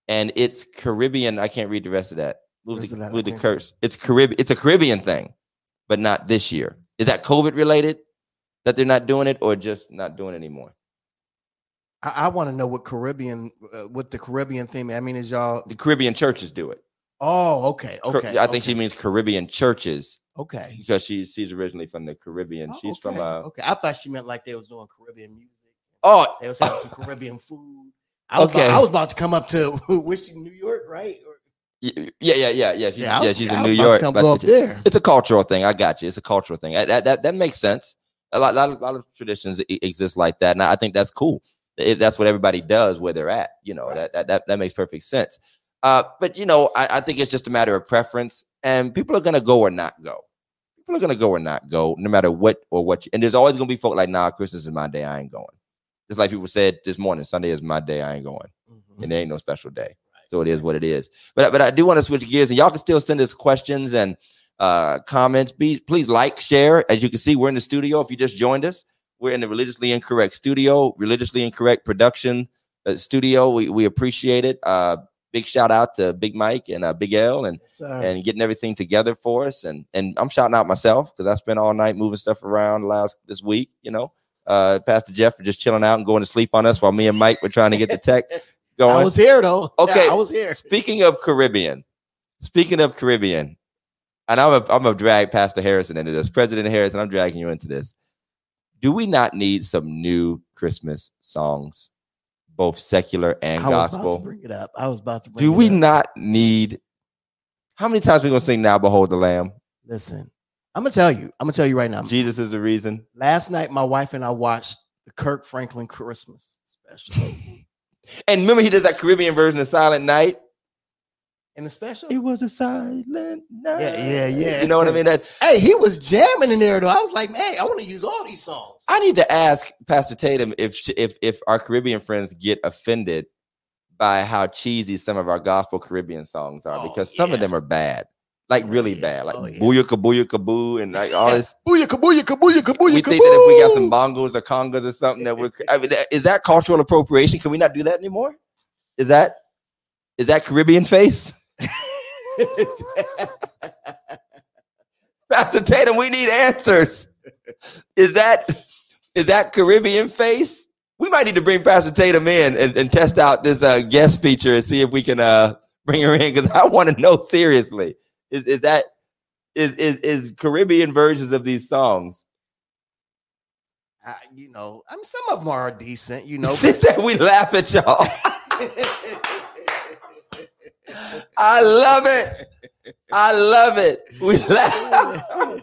and it's Caribbean. I can't read the rest of that. Move the, of that, I move the curse. It's Caribbean. It's a Caribbean thing, but not this year. Is that COVID related that they're not doing it, or just not doing it anymore? I, I want to know what Caribbean, uh, what the Caribbean theme. I mean, is y'all? The Caribbean churches do it. Oh, okay, okay. I think she means Caribbean churches okay. because she's she's originally from the Caribbean. Oh, she's from uh okay. I thought she meant like they was doing Caribbean music. oh They was having some Caribbean food. I was, Okay. about, I was about to come up to which New York, right? Or, yeah yeah yeah yeah she's, yeah, I yeah, she's in New to York. Come but up it's- there. It's a cultural thing. I got you. It's a cultural thing. That that, that makes sense. A lot, lot, of, lot of traditions exist like that, and I think that's cool. If that's what everybody does where they're at. You know Right. that, that that that makes perfect sense. Uh, but you know, I, I think it's just a matter of preference, and people are gonna go or not go. People are gonna go or not go, no matter what or what. You, and there's always gonna be folk like, nah, Christmas is my day. I ain't going. Just like people said this morning, Sunday is my day. I ain't going, Mhm. and there ain't no special day. So it is what it is. But but I do want to switch gears, and y'all can still send us questions and uh comments. Be please like, share. As you can see, we're in the studio. If you just joined us, we're in the religiously incorrect studio, religiously incorrect production uh, studio. We we appreciate it. Uh, big shout out to Big Mike and uh, Big L and Yes, and getting everything together for us. And and I'm shouting out myself because I spent all night moving stuff around last this week. You know, uh, Pastor Jeff for just chilling out and going to sleep on us while me and Mike were trying to get the tech going. I was here though. Yeah, Okay. I was here. Speaking of Caribbean, speaking of Caribbean, and I'm a, I'm gonna drag Pastor Harrison into this. President Harrison, I'm dragging you into this. Do we not need some new Christmas songs, both secular and I was about to gospel? bring it up. I was about to bring Do we not need? How many times we gonna sing "Now Behold the Lamb"? Listen, I'm gonna tell you. I'm gonna tell you right now. Jesus is the reason. Last night, my wife and I watched the Kirk Franklin Christmas special. And remember, he does that Caribbean version of Silent Night. And the special, It was a silent night. yeah, yeah. Yeah. You know what I mean? That hey, he was jamming in there though. I was like, man, I want to use all these songs. I need to ask Pastor Tatum if if if our Caribbean friends get offended by how cheesy some of our gospel Caribbean songs are Oh, because some of them are bad, like Oh, really yeah. bad, oh, like Oh, yeah. booyaka booyaka boo and like all this. Booyaka, booyaka, booyaka, booyaka, we think that if we got some bongos or congas or something that we're, I mean, is that cultural appropriation? Can we not do that anymore? Is that is that Caribbean face? Pastor Tatum, we need answers. Is that Is that Caribbean face? We might need to bring Pastor Tatum in and, and test out this uh, guest feature and see if we can uh, bring her in because I want to know seriously. Is is that is is is Caribbean versions of these songs? Uh, you know, I mean, some of them are decent. You know, She said we laugh at y'all. I love it. I love it. We laugh.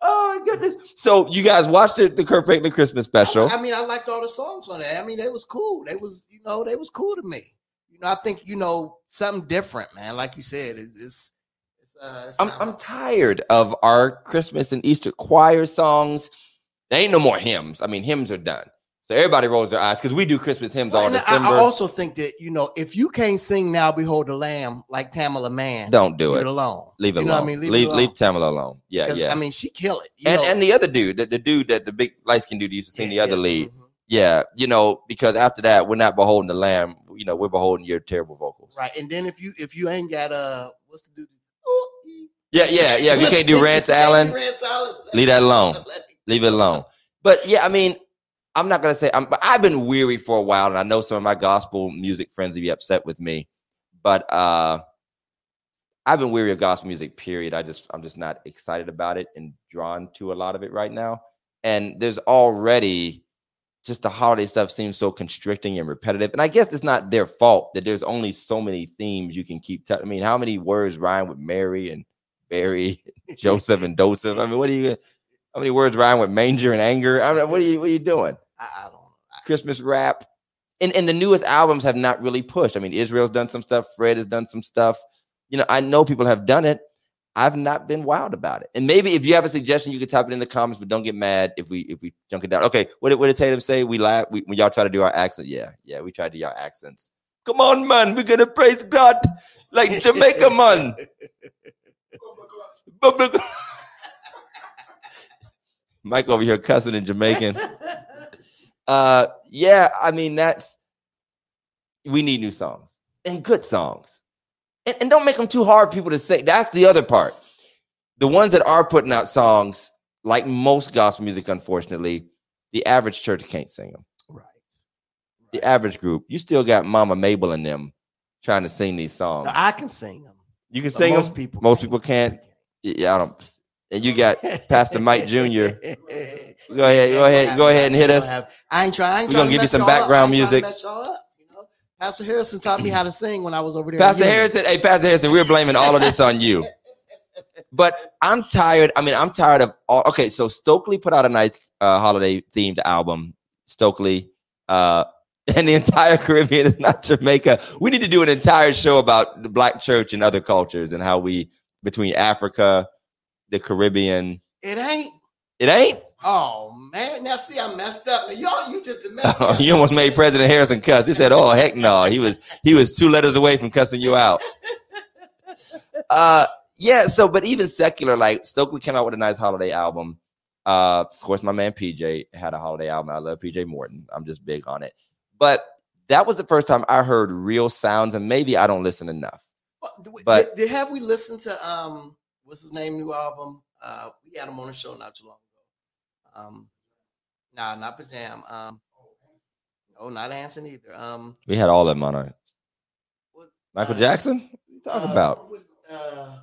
oh my goodness! So you guys watched the, the Kirk Franklin Christmas special? I, I mean, I liked all the songs on that. I mean, they was cool. They was, you know, they was cool to me. You know, I think you know something different, man. Like you said, it's it's. it's, uh, it's I'm not- I'm tired of our Christmas and Easter choir songs. There ain't no more hymns. I mean, hymns are done. So everybody rolls their eyes because we do Christmas hymns Well, all and I- December. I also think that you know, if you can't sing "Now Behold the Lamb" like Tamela Mann, Don't do leave it. it alone. Leave it You alone. know what I mean? Leave it leave, alone. leave Tamela alone. Yeah, yeah. I mean, she kill it. you and know? and the other dude, the, the dude that the big light skinned dude used to sing the other yeah, lead. mhm. Yeah, you know, because after that, we're not beholding the lamb. You know, we're beholding your terrible vocals. Right, and then if you if you ain't got uh, what's the dude? Ooh. Yeah, yeah, yeah. If you can't do the- Rance if you can't do Allen, Rance Allen, leave that alone. Leave it alone. But yeah, I mean, I'm not gonna say I'm. But I've been weary for a while, and I know some of my gospel music friends will be upset with me. But uh I've been weary of gospel music. Period. I just I'm just not excited about it and drawn to a lot of it right now. And there's already just the holiday stuff seems so constricting and repetitive. And I guess it's not their fault that there's only so many themes you can keep. I mean, how many words rhyme with Mary and Barry, Joseph and Joseph? I mean, what do you? How many words rhyme with manger and anger? I mean, what are you what are you doing? I, I don't know. Christmas rap. And and the newest albums have not really pushed. I mean, Israel's done some stuff, Fred has done some stuff. You know, I know people have done it. I've not been wild about it. And maybe if you have a suggestion, you can type it in the comments, but don't get mad if we if we junk it down. Okay, what did what did Tatum say? We laugh we, when y'all try to do our accent. Yeah, yeah, we try to do our accents. Come on, man, we're gonna praise God like Jamaica, man. Mike over here cussing in Jamaican. Uh, yeah, I mean that's we need new songs and good songs, and, and don't make them too hard for people to say. That's the other part. The ones that are putting out songs, like most gospel music, unfortunately, the average church can't sing them. right. The average group, you still got Mama Mabel and them trying to sing these songs. No, I can sing them. you can sing most them. people. Most people can't. Yeah, I don't. And you got Pastor Mike Jr. Go ahead, go ahead, go ahead and hit us. I ain't trying. I ain't We're gonna give you some y'all up. I background ain't trying to music. mess y'all up, you know? Pastor Harrison taught me how to sing when I was over there. Pastor Harrison, hey, Pastor Harrison, we're blaming all of this on you. But I'm tired. I mean, I'm tired of all. Okay, so Stokley put out a nice uh, holiday themed album. Stokley, uh, and the entire Caribbean is not Jamaica. We need to do an entire show about the Black church and other cultures and how we between Africa, the Caribbean. It ain't. It ain't. Oh man, now see, I messed up. Now, y'all, you just messed up. you almost made President Harrison cuss. He said, "Oh heck no." He was he was two letters away from cussing you out. Uh, yeah. So, but even secular, like Stokley came out with a nice holiday album. Uh, of course, my man PJ had a holiday album. I love PJ Morton. I'm just big on it. But that was the first time I heard real sounds, and maybe I don't listen enough. Well, But- did, did- have we listened to um what's his name new album? Uh we had him on the show not too long ago. Um nah, not Pajam. Um no, not Hanson either. Um We had all them on our what, Michael uh, Jackson. What you talking uh, about? uh,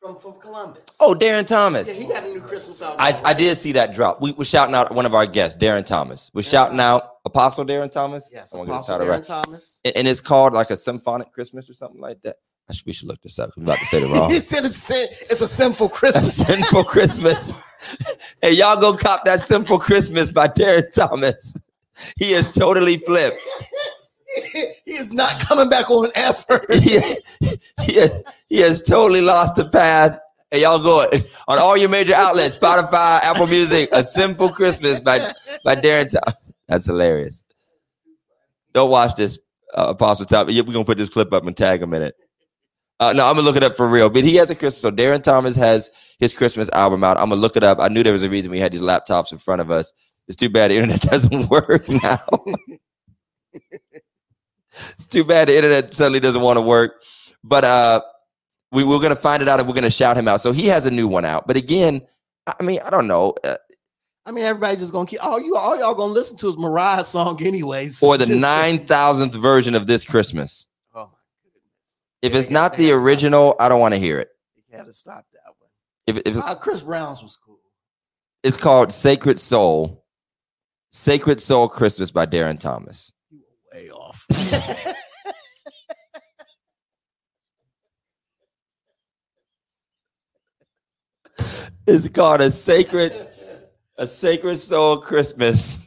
from from Columbus. Oh, Darren Thomas. yeah, he got a new Christmas album. I, out, I did see that drop. We were shouting out one of our guests, Darren Thomas. We're Darren shouting Thomas. out Apostle Darren Thomas. Yes, I wanna get the Apostle Darren right. Thomas. And, and it's called like a symphonic Christmas or something like that. I should, we should look this up. I'm about to say the wrong. he said it's, it's a sinful a Christmas. sinful Christmas. hey, y'all go cop that simple Christmas by Darren Thomas. He is totally flipped. he is not coming back on effort. He, he, has, he has totally lost the path. Hey, y'all go on all your major outlets, Spotify, Apple Music, A Simple Christmas by, by Darren Thomas. That's hilarious. Don't watch this, uh, Apostle Thomas. We're going to put this clip up and tag him in it. Uh, no, I'm gonna look it up for real. But he has a Christmas. So Darren Thomas has his Christmas album out. I'm gonna look it up. I knew there was a reason we had these laptops in front of us. It's too bad the internet doesn't work now. it's too bad the internet suddenly doesn't want to work. But uh, we we're gonna find it out and we're gonna shout him out. So he has a new one out. But again, I mean, I don't know. Uh, I mean, everybody's just gonna keep all you all y'all gonna listen to is Mariah's song anyways. Or the nine thousandth version of this Christmas. Oh. If it's not the original, I don't want to hear it. You gotta stop that one. If, if it's, Uh, Chris Brown's was cool. it's called Sacred Soul, Sacred Soul Christmas by Darren Thomas. You were way off. It's called a sacred, a sacred soul Christmas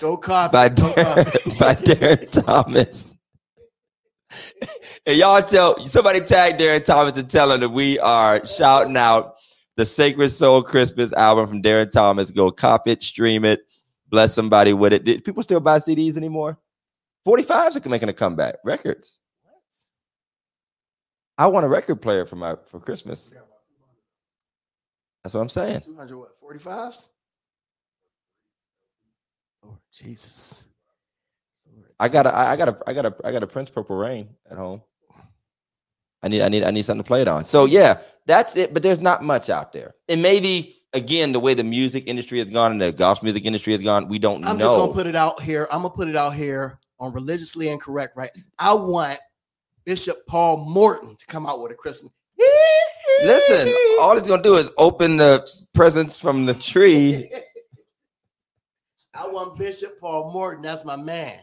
Go copy. by Darren, copy. by Darren Thomas. And y'all tell somebody tag Darren Thomas and tell him that we are shouting out the Sacred Soul Christmas album from Darren Thomas. Go cop it, stream it, bless somebody with it. Did people still buy CDs anymore? 45s are making a comeback. Records. I want a record player for my for Christmas. That's what I'm saying. 200 what? 45s? Lord Jesus. I got a. I got a, I got a, I got a Prince Purple Rain at home. I need, I need, I need something to play it on. So yeah, that's it. But there's not much out there, and maybe again the way the music industry has gone and the golf music industry has gone, we don't I'm know. just gonna put it out here. I'm gonna put it out here on religiously incorrect, right? I want Bishop Paul Morton to come out with a Christmas. Listen, all he's gonna do is open the presents from the tree. I want Bishop Paul Morton. That's my man.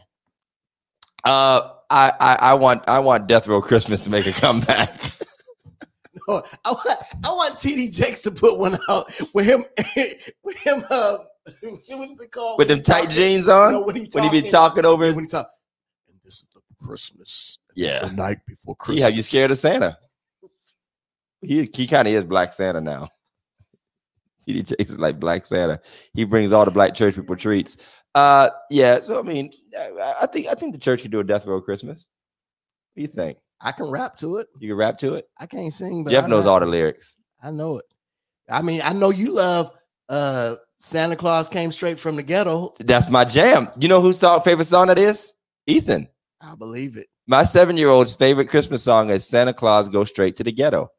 Uh, I, I, I want, I want Death Row Christmas to make a comeback. No, I want, I want TD Jakes to put one out with him, with him. Uh, what is it called? With When them tight talking- jeans on, No, when he when he be talking- talking over. when he talk. And this is the Christmas. Yeah. the night before Christmas. Yeah, you scared of Santa? He he kind of is Black Santa now. TD Jakes is like Black Santa. He brings all the black church people treats. Uh, yeah. So I mean, I, think I think the church could do a death row Christmas. What do you think? I can rap to it. You can rap to it. I can't sing, but Jeff I knows all the lyrics. I know it. I mean, I know you love uh Santa Claus came straight from the ghetto. That's my jam. You know whose song, favorite song that is? Ethan. I believe it. My seven year old's favorite Christmas song is Santa Claus Go Straight to the Ghetto.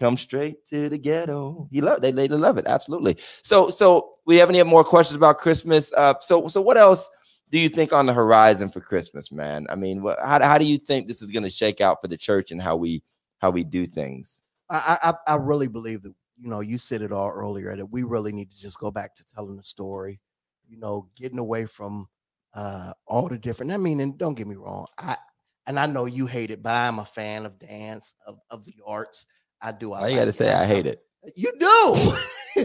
Come straight to the ghetto. You love they, they love it. Absolutely. So so we have any more questions about Christmas? Uh so so what else do you think on the horizon for Christmas, man? I mean, how, how do you think this is going to shake out for the church and how we how we do things? I, I I really believe that you know you said it all earlier that we really need to just go back to telling the story, you know, getting away from uh all the different. I mean, and don't get me wrong, I and I know you hate it, but I'm a fan of dance of of the arts. I do. I All you got to like say, I hate it. You do.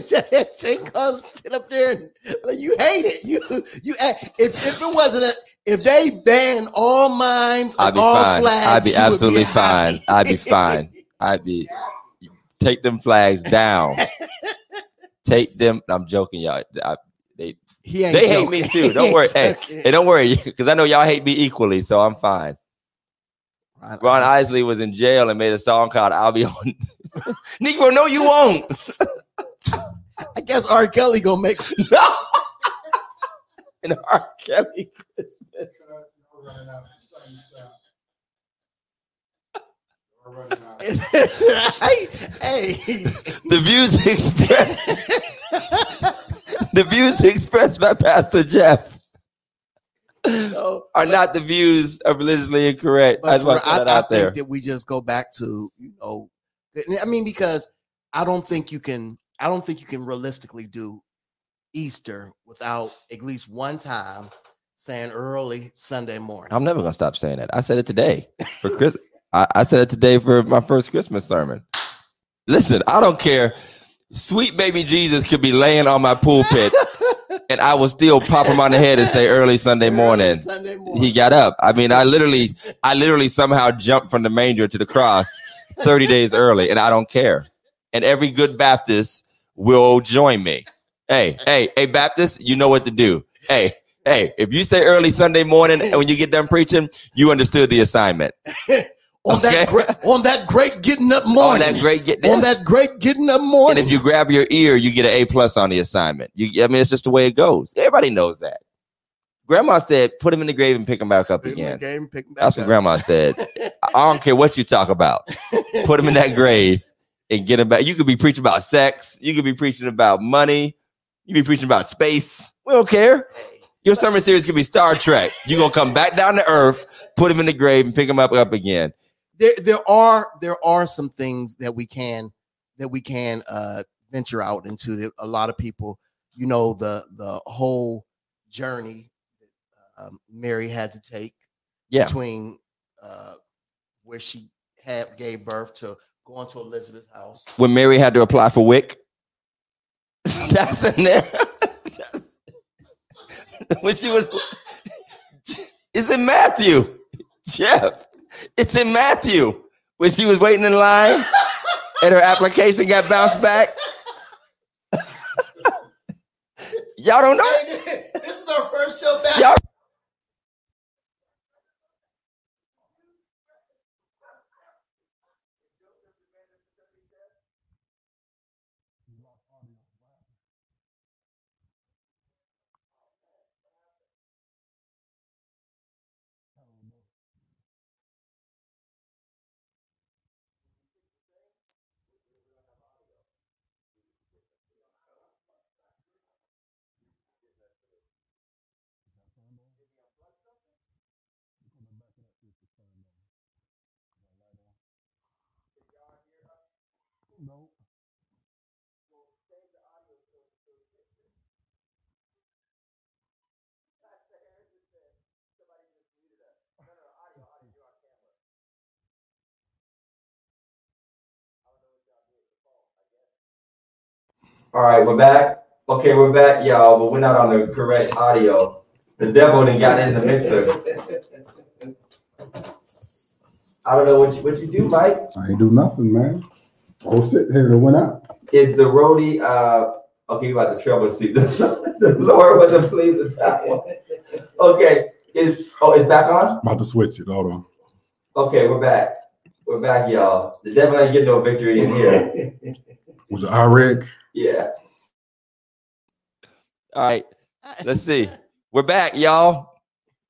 Jake come sit up there and like, you hate it. You you if if it wasn't a if they banned all mines I'd be all fine. flags, I'd be absolutely happy. fine. I'd be fine. I'd be take them flags down. take them. I'm joking, y'all. I, they he ain't They hate me too. Don't worry. Hey. Hey, don't worry, because I know y'all hate me equally, so I'm fine. Ron Ron Isley. Isley was in jail and made a song called "I'll Be On." Negro, no, you won't. I guess R. Kelly gonna make. no. And R. Kelly Christmas. hey, hey. The views expressed. the views expressed by Pastor Jeff Are not the views of religiously incorrect. I just want for- to put I, I out there. think that we just go back to you know. I mean, because I don't think you can. I don't think you can realistically do Easter without at least one time saying early Sunday morning. I'm never gonna stop saying that. I said it today for Chris. I, I said it today for my first Christmas sermon. Listen, I don't care. Sweet baby Jesus could be laying on my pulpit, and I will still pop him on the head and say early Sunday Early morning. Sunday morning. He got up. I mean, I literally, I literally somehow jumped from the manger to the cross 30 days early, and I don't care. And every good Baptist will join me. Hey, hey, hey, Baptist, you know what to do. Hey, hey, if you say early Sunday morning and when you get done preaching, you understood the assignment. on that great on that great getting up On morning. that great get on that great getting up morning. And if you grab your ear, you get an A plus on the assignment. You, I mean, it's just the way it goes. Everybody knows that. Grandma said, "Put him in the grave and pick him back up 'em again." again, pick 'em back That's what. Grandma said. I don't care what you talk about. Put him in that grave and get him back. You could be preaching about sex. You could be preaching about money. You be preaching about space. We don't care. Your sermon series could be Star Trek. You're gonna come back down to Earth, put him in the grave, and pick him up up again. There, there are there are some things that we can that we can uh venture out into. A lot of people, you know, the the whole journey that um, Mary had to take Yeah. between uh where she had gave birth to going to Elizabeth's house. When Mary had to apply for WIC. That's in there. That's- when she was it's in Matthew. Jeff. It's in Matthew. When she was waiting in line and her application got bounced back. Y'all don't know? this is our first show back. Y'all All right, we're back. Okay, we're back, y'all, but we're not on the correct audio. The devil done got in the mixer. I don't know what you what you do, Mike. I ain't do nothing, man. I was sitting here and it went out. Is the roadie uh okay, you about the trouble seat. the Lord wasn't pleased with that one. Okay. Is oh it's back on? About to switch it. Hold on. Okay, we're back. We're back, y'all. The devil ain't getting no victory in here. Was it IREG? Yeah. All right. Let's see. We're back, y'all.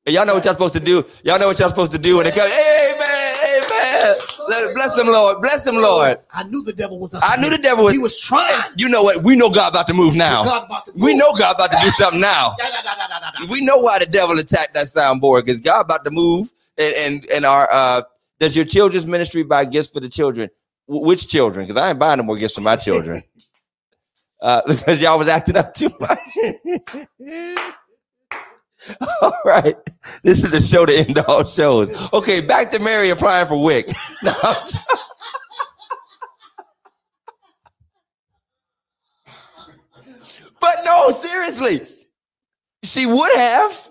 And y'all know what y'all supposed to do. Y'all know what y'all supposed to do when it comes. Amen. Amen. Let- Bless them, Lord. Bless them, Lord. I knew the devil was up. I knew the devil was. He was trying. You know what? We know God about to move now. God about to We know God about to do something now. We know why the devil attacked that soundboard because God about to move and and and our uh does your children's ministry buy gifts for the children? Wh- Which children? Because I ain't buying no more gifts for my children. Uh, because y'all was acting up too much. all right. This is a show to end all shows. Okay, back to Mary applying for WIC. No, but no, seriously. She would have.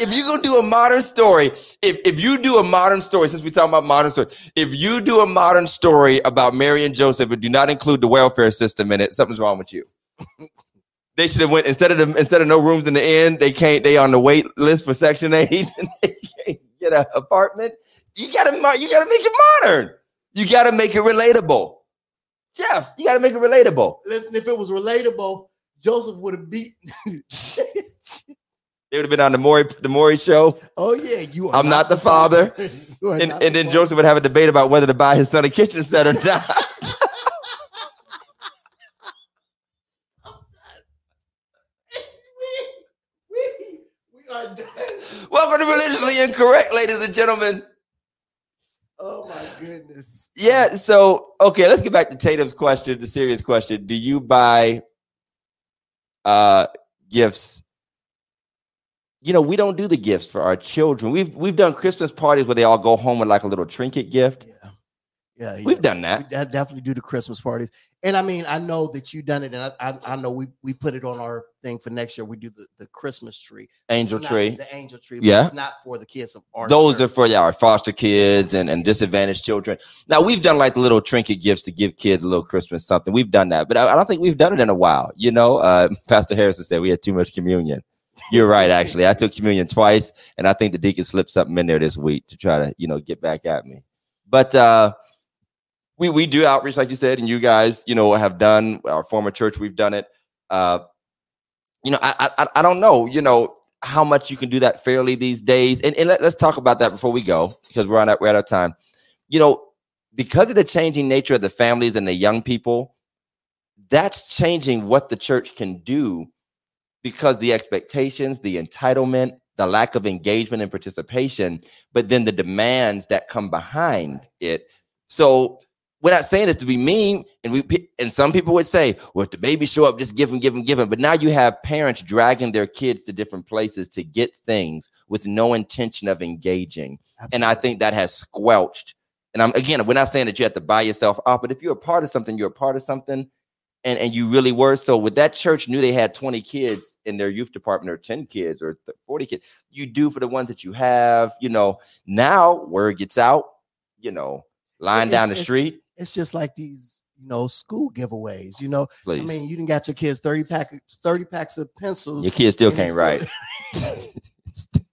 If you go do a modern story, if, if you do a modern story, since we talking about modern story, if you do a modern story about Mary and Joseph and do not include the welfare system in it, something's wrong with you. they should have went instead of the, instead of no rooms in the inn, they can't they on the wait list for section eight and they can't get an apartment. You gotta you gotta make it modern. You gotta make it relatable. Jeff, you gotta make it relatable. Listen, if it was relatable, Joseph would have beat. They would have been on the Maury the Maury show. oh yeah, you. Are I'm not the father. Are and, not and the then father. Joseph would have a debate about whether to buy his son a kitchen set or not. we, we, we are done. Welcome to Religiously Incorrect, ladies and gentlemen. Oh my goodness. Yeah, so okay, let's get back to Tatum's question, the serious question. Do you buy uh gifts? You know, we don't do the gifts for our children. We've we've done Christmas parties where they all go home with like a little trinket gift. Yeah. Yeah, yeah. We've done that. de- definitely do the Christmas parties, and I mean, I know that you've done it, and I, I, I know we we put it on our thing for next year. We do the, the Christmas tree, Angel not tree. the angel tree. But Yeah. it's not for the kids of our. Those are for yeah, our foster kids and, and disadvantaged children. Now we've done like the little trinket gifts to give kids a little Christmas something. We've done that, but I, I don't think we've done it in a while. You know, uh, Pastor Harrison said we had too much communion. You're right, actually. I took communion twice, and I think the deacon slipped something in there this week to try to, you know, get back at me. But uh we we do outreach, like you said, and you guys, you know, have done our former church, we've done it. Uh, you know, I I I don't know, you know, how much you can do that fairly these days. And, and let, us talk about that before we go, because we're on that we're out of time. You know, because of the changing nature of the families and the young people, that's changing what the church can do because the expectations, the entitlement, the lack of engagement and participation, but then the demands that come behind it. So we're not saying this to be mean, and we and some people would say, "Well, if the baby show up, just give them, give them, give them." But now you have parents dragging their kids to different places to get things with no intention of engaging, Absolutely. and I think that has squelched. And I'm again, we're not saying that you have to buy yourself off, but if you're a part of something, you're a part of something, and and you really were. So with that church knew they had 20 kids in their youth department, or 10 kids, or 40 kids. You do for the ones that you have. You know, now word gets out. You know, lying down the it's- street. it's just like these, you know, school giveaways. You know, Please. I mean, you didn't got your kids 30 pack 30 packs of pencils. Your kids still can't write.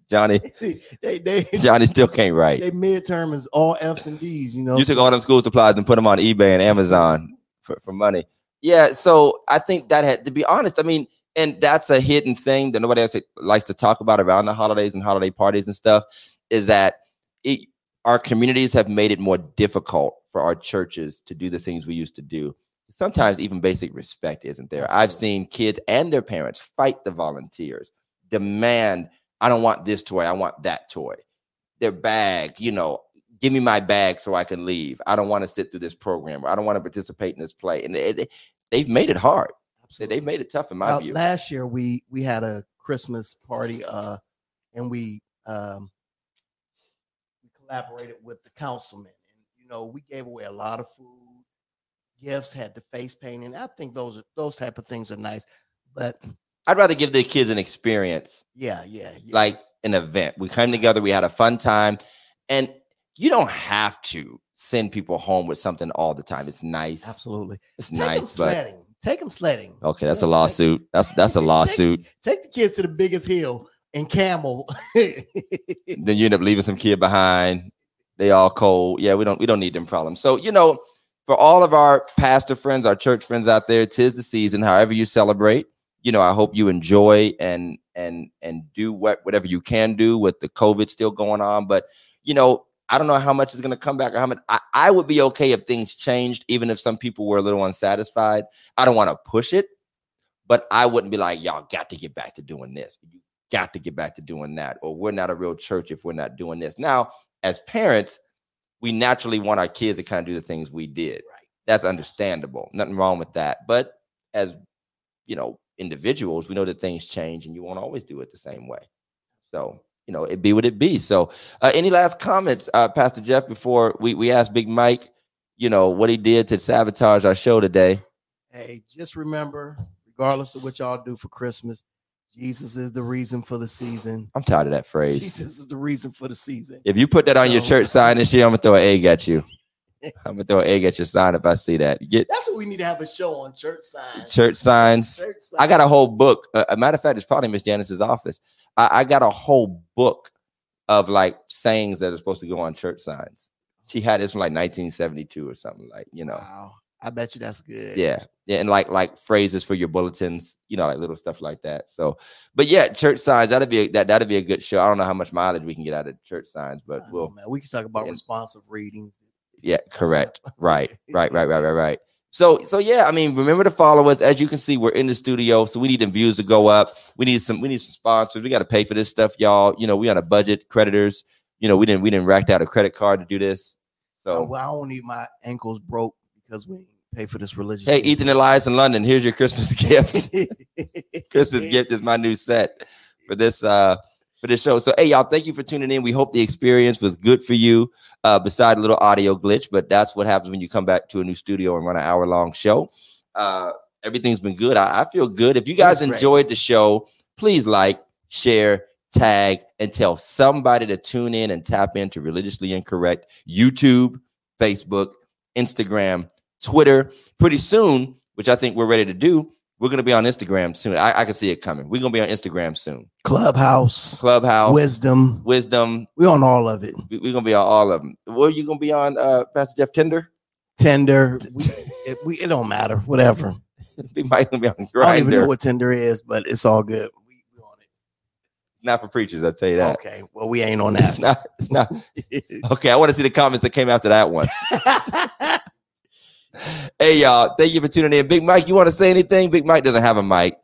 Johnny, they they Johnny still can't write. they midterm is all F's and D's, you know. You took all them school supplies and put them on eBay and Amazon for, for money. Yeah, so I think that had to be honest. I mean, and that's a hidden thing that nobody else likes to talk about around the holidays and holiday parties and stuff. Is that it, our communities have made it more difficult for our churches to do the things we used to do. Sometimes even basic respect isn't there. I've seen kids and their parents fight the volunteers, demand, I don't want this toy, I want that toy. Their bag, you know, give me my bag so I can leave. I don't want to sit through this program or I don't want to participate in this play. And they, they, they've made it hard. They- They've made it tough in my Now, view. last year we we had a Christmas party uh and we um we collaborated with the councilman and you know we gave away a lot of food gifts had the face painting I think those are those type of things are nice but I'd rather give the kids an experience yeah yeah, yeah. like an event. We came together, we had a fun time, and you don't have to send people home with something all the time. It's nice. absolutely It's take them nice, but take them sledding okay, that's a take- lawsuit. That's that's a Take- lawsuit. take the kids to the biggest hill and camel then you end up leaving some kid behind. They all cold. Yeah, we don't we don't need them problems. So you know, for all of our pastor friends, our church friends out there, tis the season. However you celebrate, you know, I hope you enjoy and and and do what whatever you can do with the COVID still going on. But you know, I don't know how much is going to come back or how much. I, I would be okay if things changed, even if some people were a little unsatisfied. I don't want to push it, but I wouldn't be like, y'all got to get back to doing this. You got to get back to doing that, or we're not a real church if we're not doing this. Now, as parents, we naturally want our kids to kind of do the things we did. right That's understandable. Nothing wrong with that. But as you know, individuals, we know that things change and you won't always do it the same way. So, you know, it be what it be. So, uh, any last comments, uh, Pastor Jeff, before we, we ask Big Mike, you know, what he did to sabotage our show today? Hey, just remember, regardless of what y'all do for Christmas, Jesus is the reason for the season. I'm tired of that phrase. Jesus is the reason for the season. If you put that on your church sign this year, I'm gonna throw an egg at you. I'm gonna throw an egg at your sign if I see that. Get That's what we need to have a show on church signs. church signs. Church signs. I got a whole book. Uh, a matter of fact, it's probably Miss Janice's office. I, I got a whole book of like sayings that are supposed to go on church signs. She had this from like 1972 or something like you know. Wow. I bet you that's good. Yeah, yeah, and like like phrases for your bulletins, you know, like little stuff like that. So, but yeah, church signs that'd be a, that that'd be a good show. I don't know how much mileage we can get out of church signs, but we'll man. We can talk about and- responsive readings. Yeah, correct. Right, right, right, right, right, right. So, so yeah, I mean, remember to follow us. As you can see, we're in the studio, so we need the views to go up. We need some, we need some sponsors. We got to pay for this stuff, y'all. You know, we on a budget. Creditors, you know, we didn't, we didn't rack out a credit card to do this. Oh, So, well, I don't need my ankles broke because we pay for this religious. hey. Ethan Elias in London, here's your Christmas gift. Christmas gift is my new set for this uh for the show. So hey y'all, thank you for tuning in. We hope the experience was good for you. Uh beside a little audio glitch, but that's what happens when you come back to a new studio and run an hour long show. Uh everything's been good. I, I feel good. If you guys enjoyed the show, please like, share, tag, and tell somebody to tune in and tap into religiously incorrect YouTube, Facebook, Instagram, Twitter. Pretty soon, which I think we're ready to do, we're gonna be on Instagram soon. I, I can see it coming. We're gonna be on Instagram soon. Clubhouse, Clubhouse, wisdom. Wisdom. We on all of it. We, are gonna be on all of them. Where you gonna be on, uh, Pastor Jeff Tinder? Tender. We, it, we, it don't matter. Whatever. Mike's gonna be on I don't even know what Tinder is, but it's all good. We, we on it. It's not for preachers. I'll tell you that. Okay. Well, we ain't on that. It's not. It's not. Okay, I want to see the comments that came after that one. Hey, y'all. Thank you for tuning in. Big Mike, you want to say anything? Big Mike doesn't have a mic.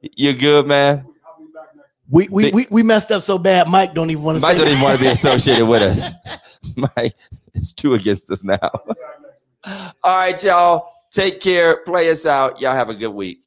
You're good, man? I'll be back next We we, Big- we we messed up so bad. Mike don't even want to Mike say. don't even want to be associated with us. Mike, it's two against us now. week. I'll be back next week. All right, y'all. Take care. Play us out. Y'all have a good week.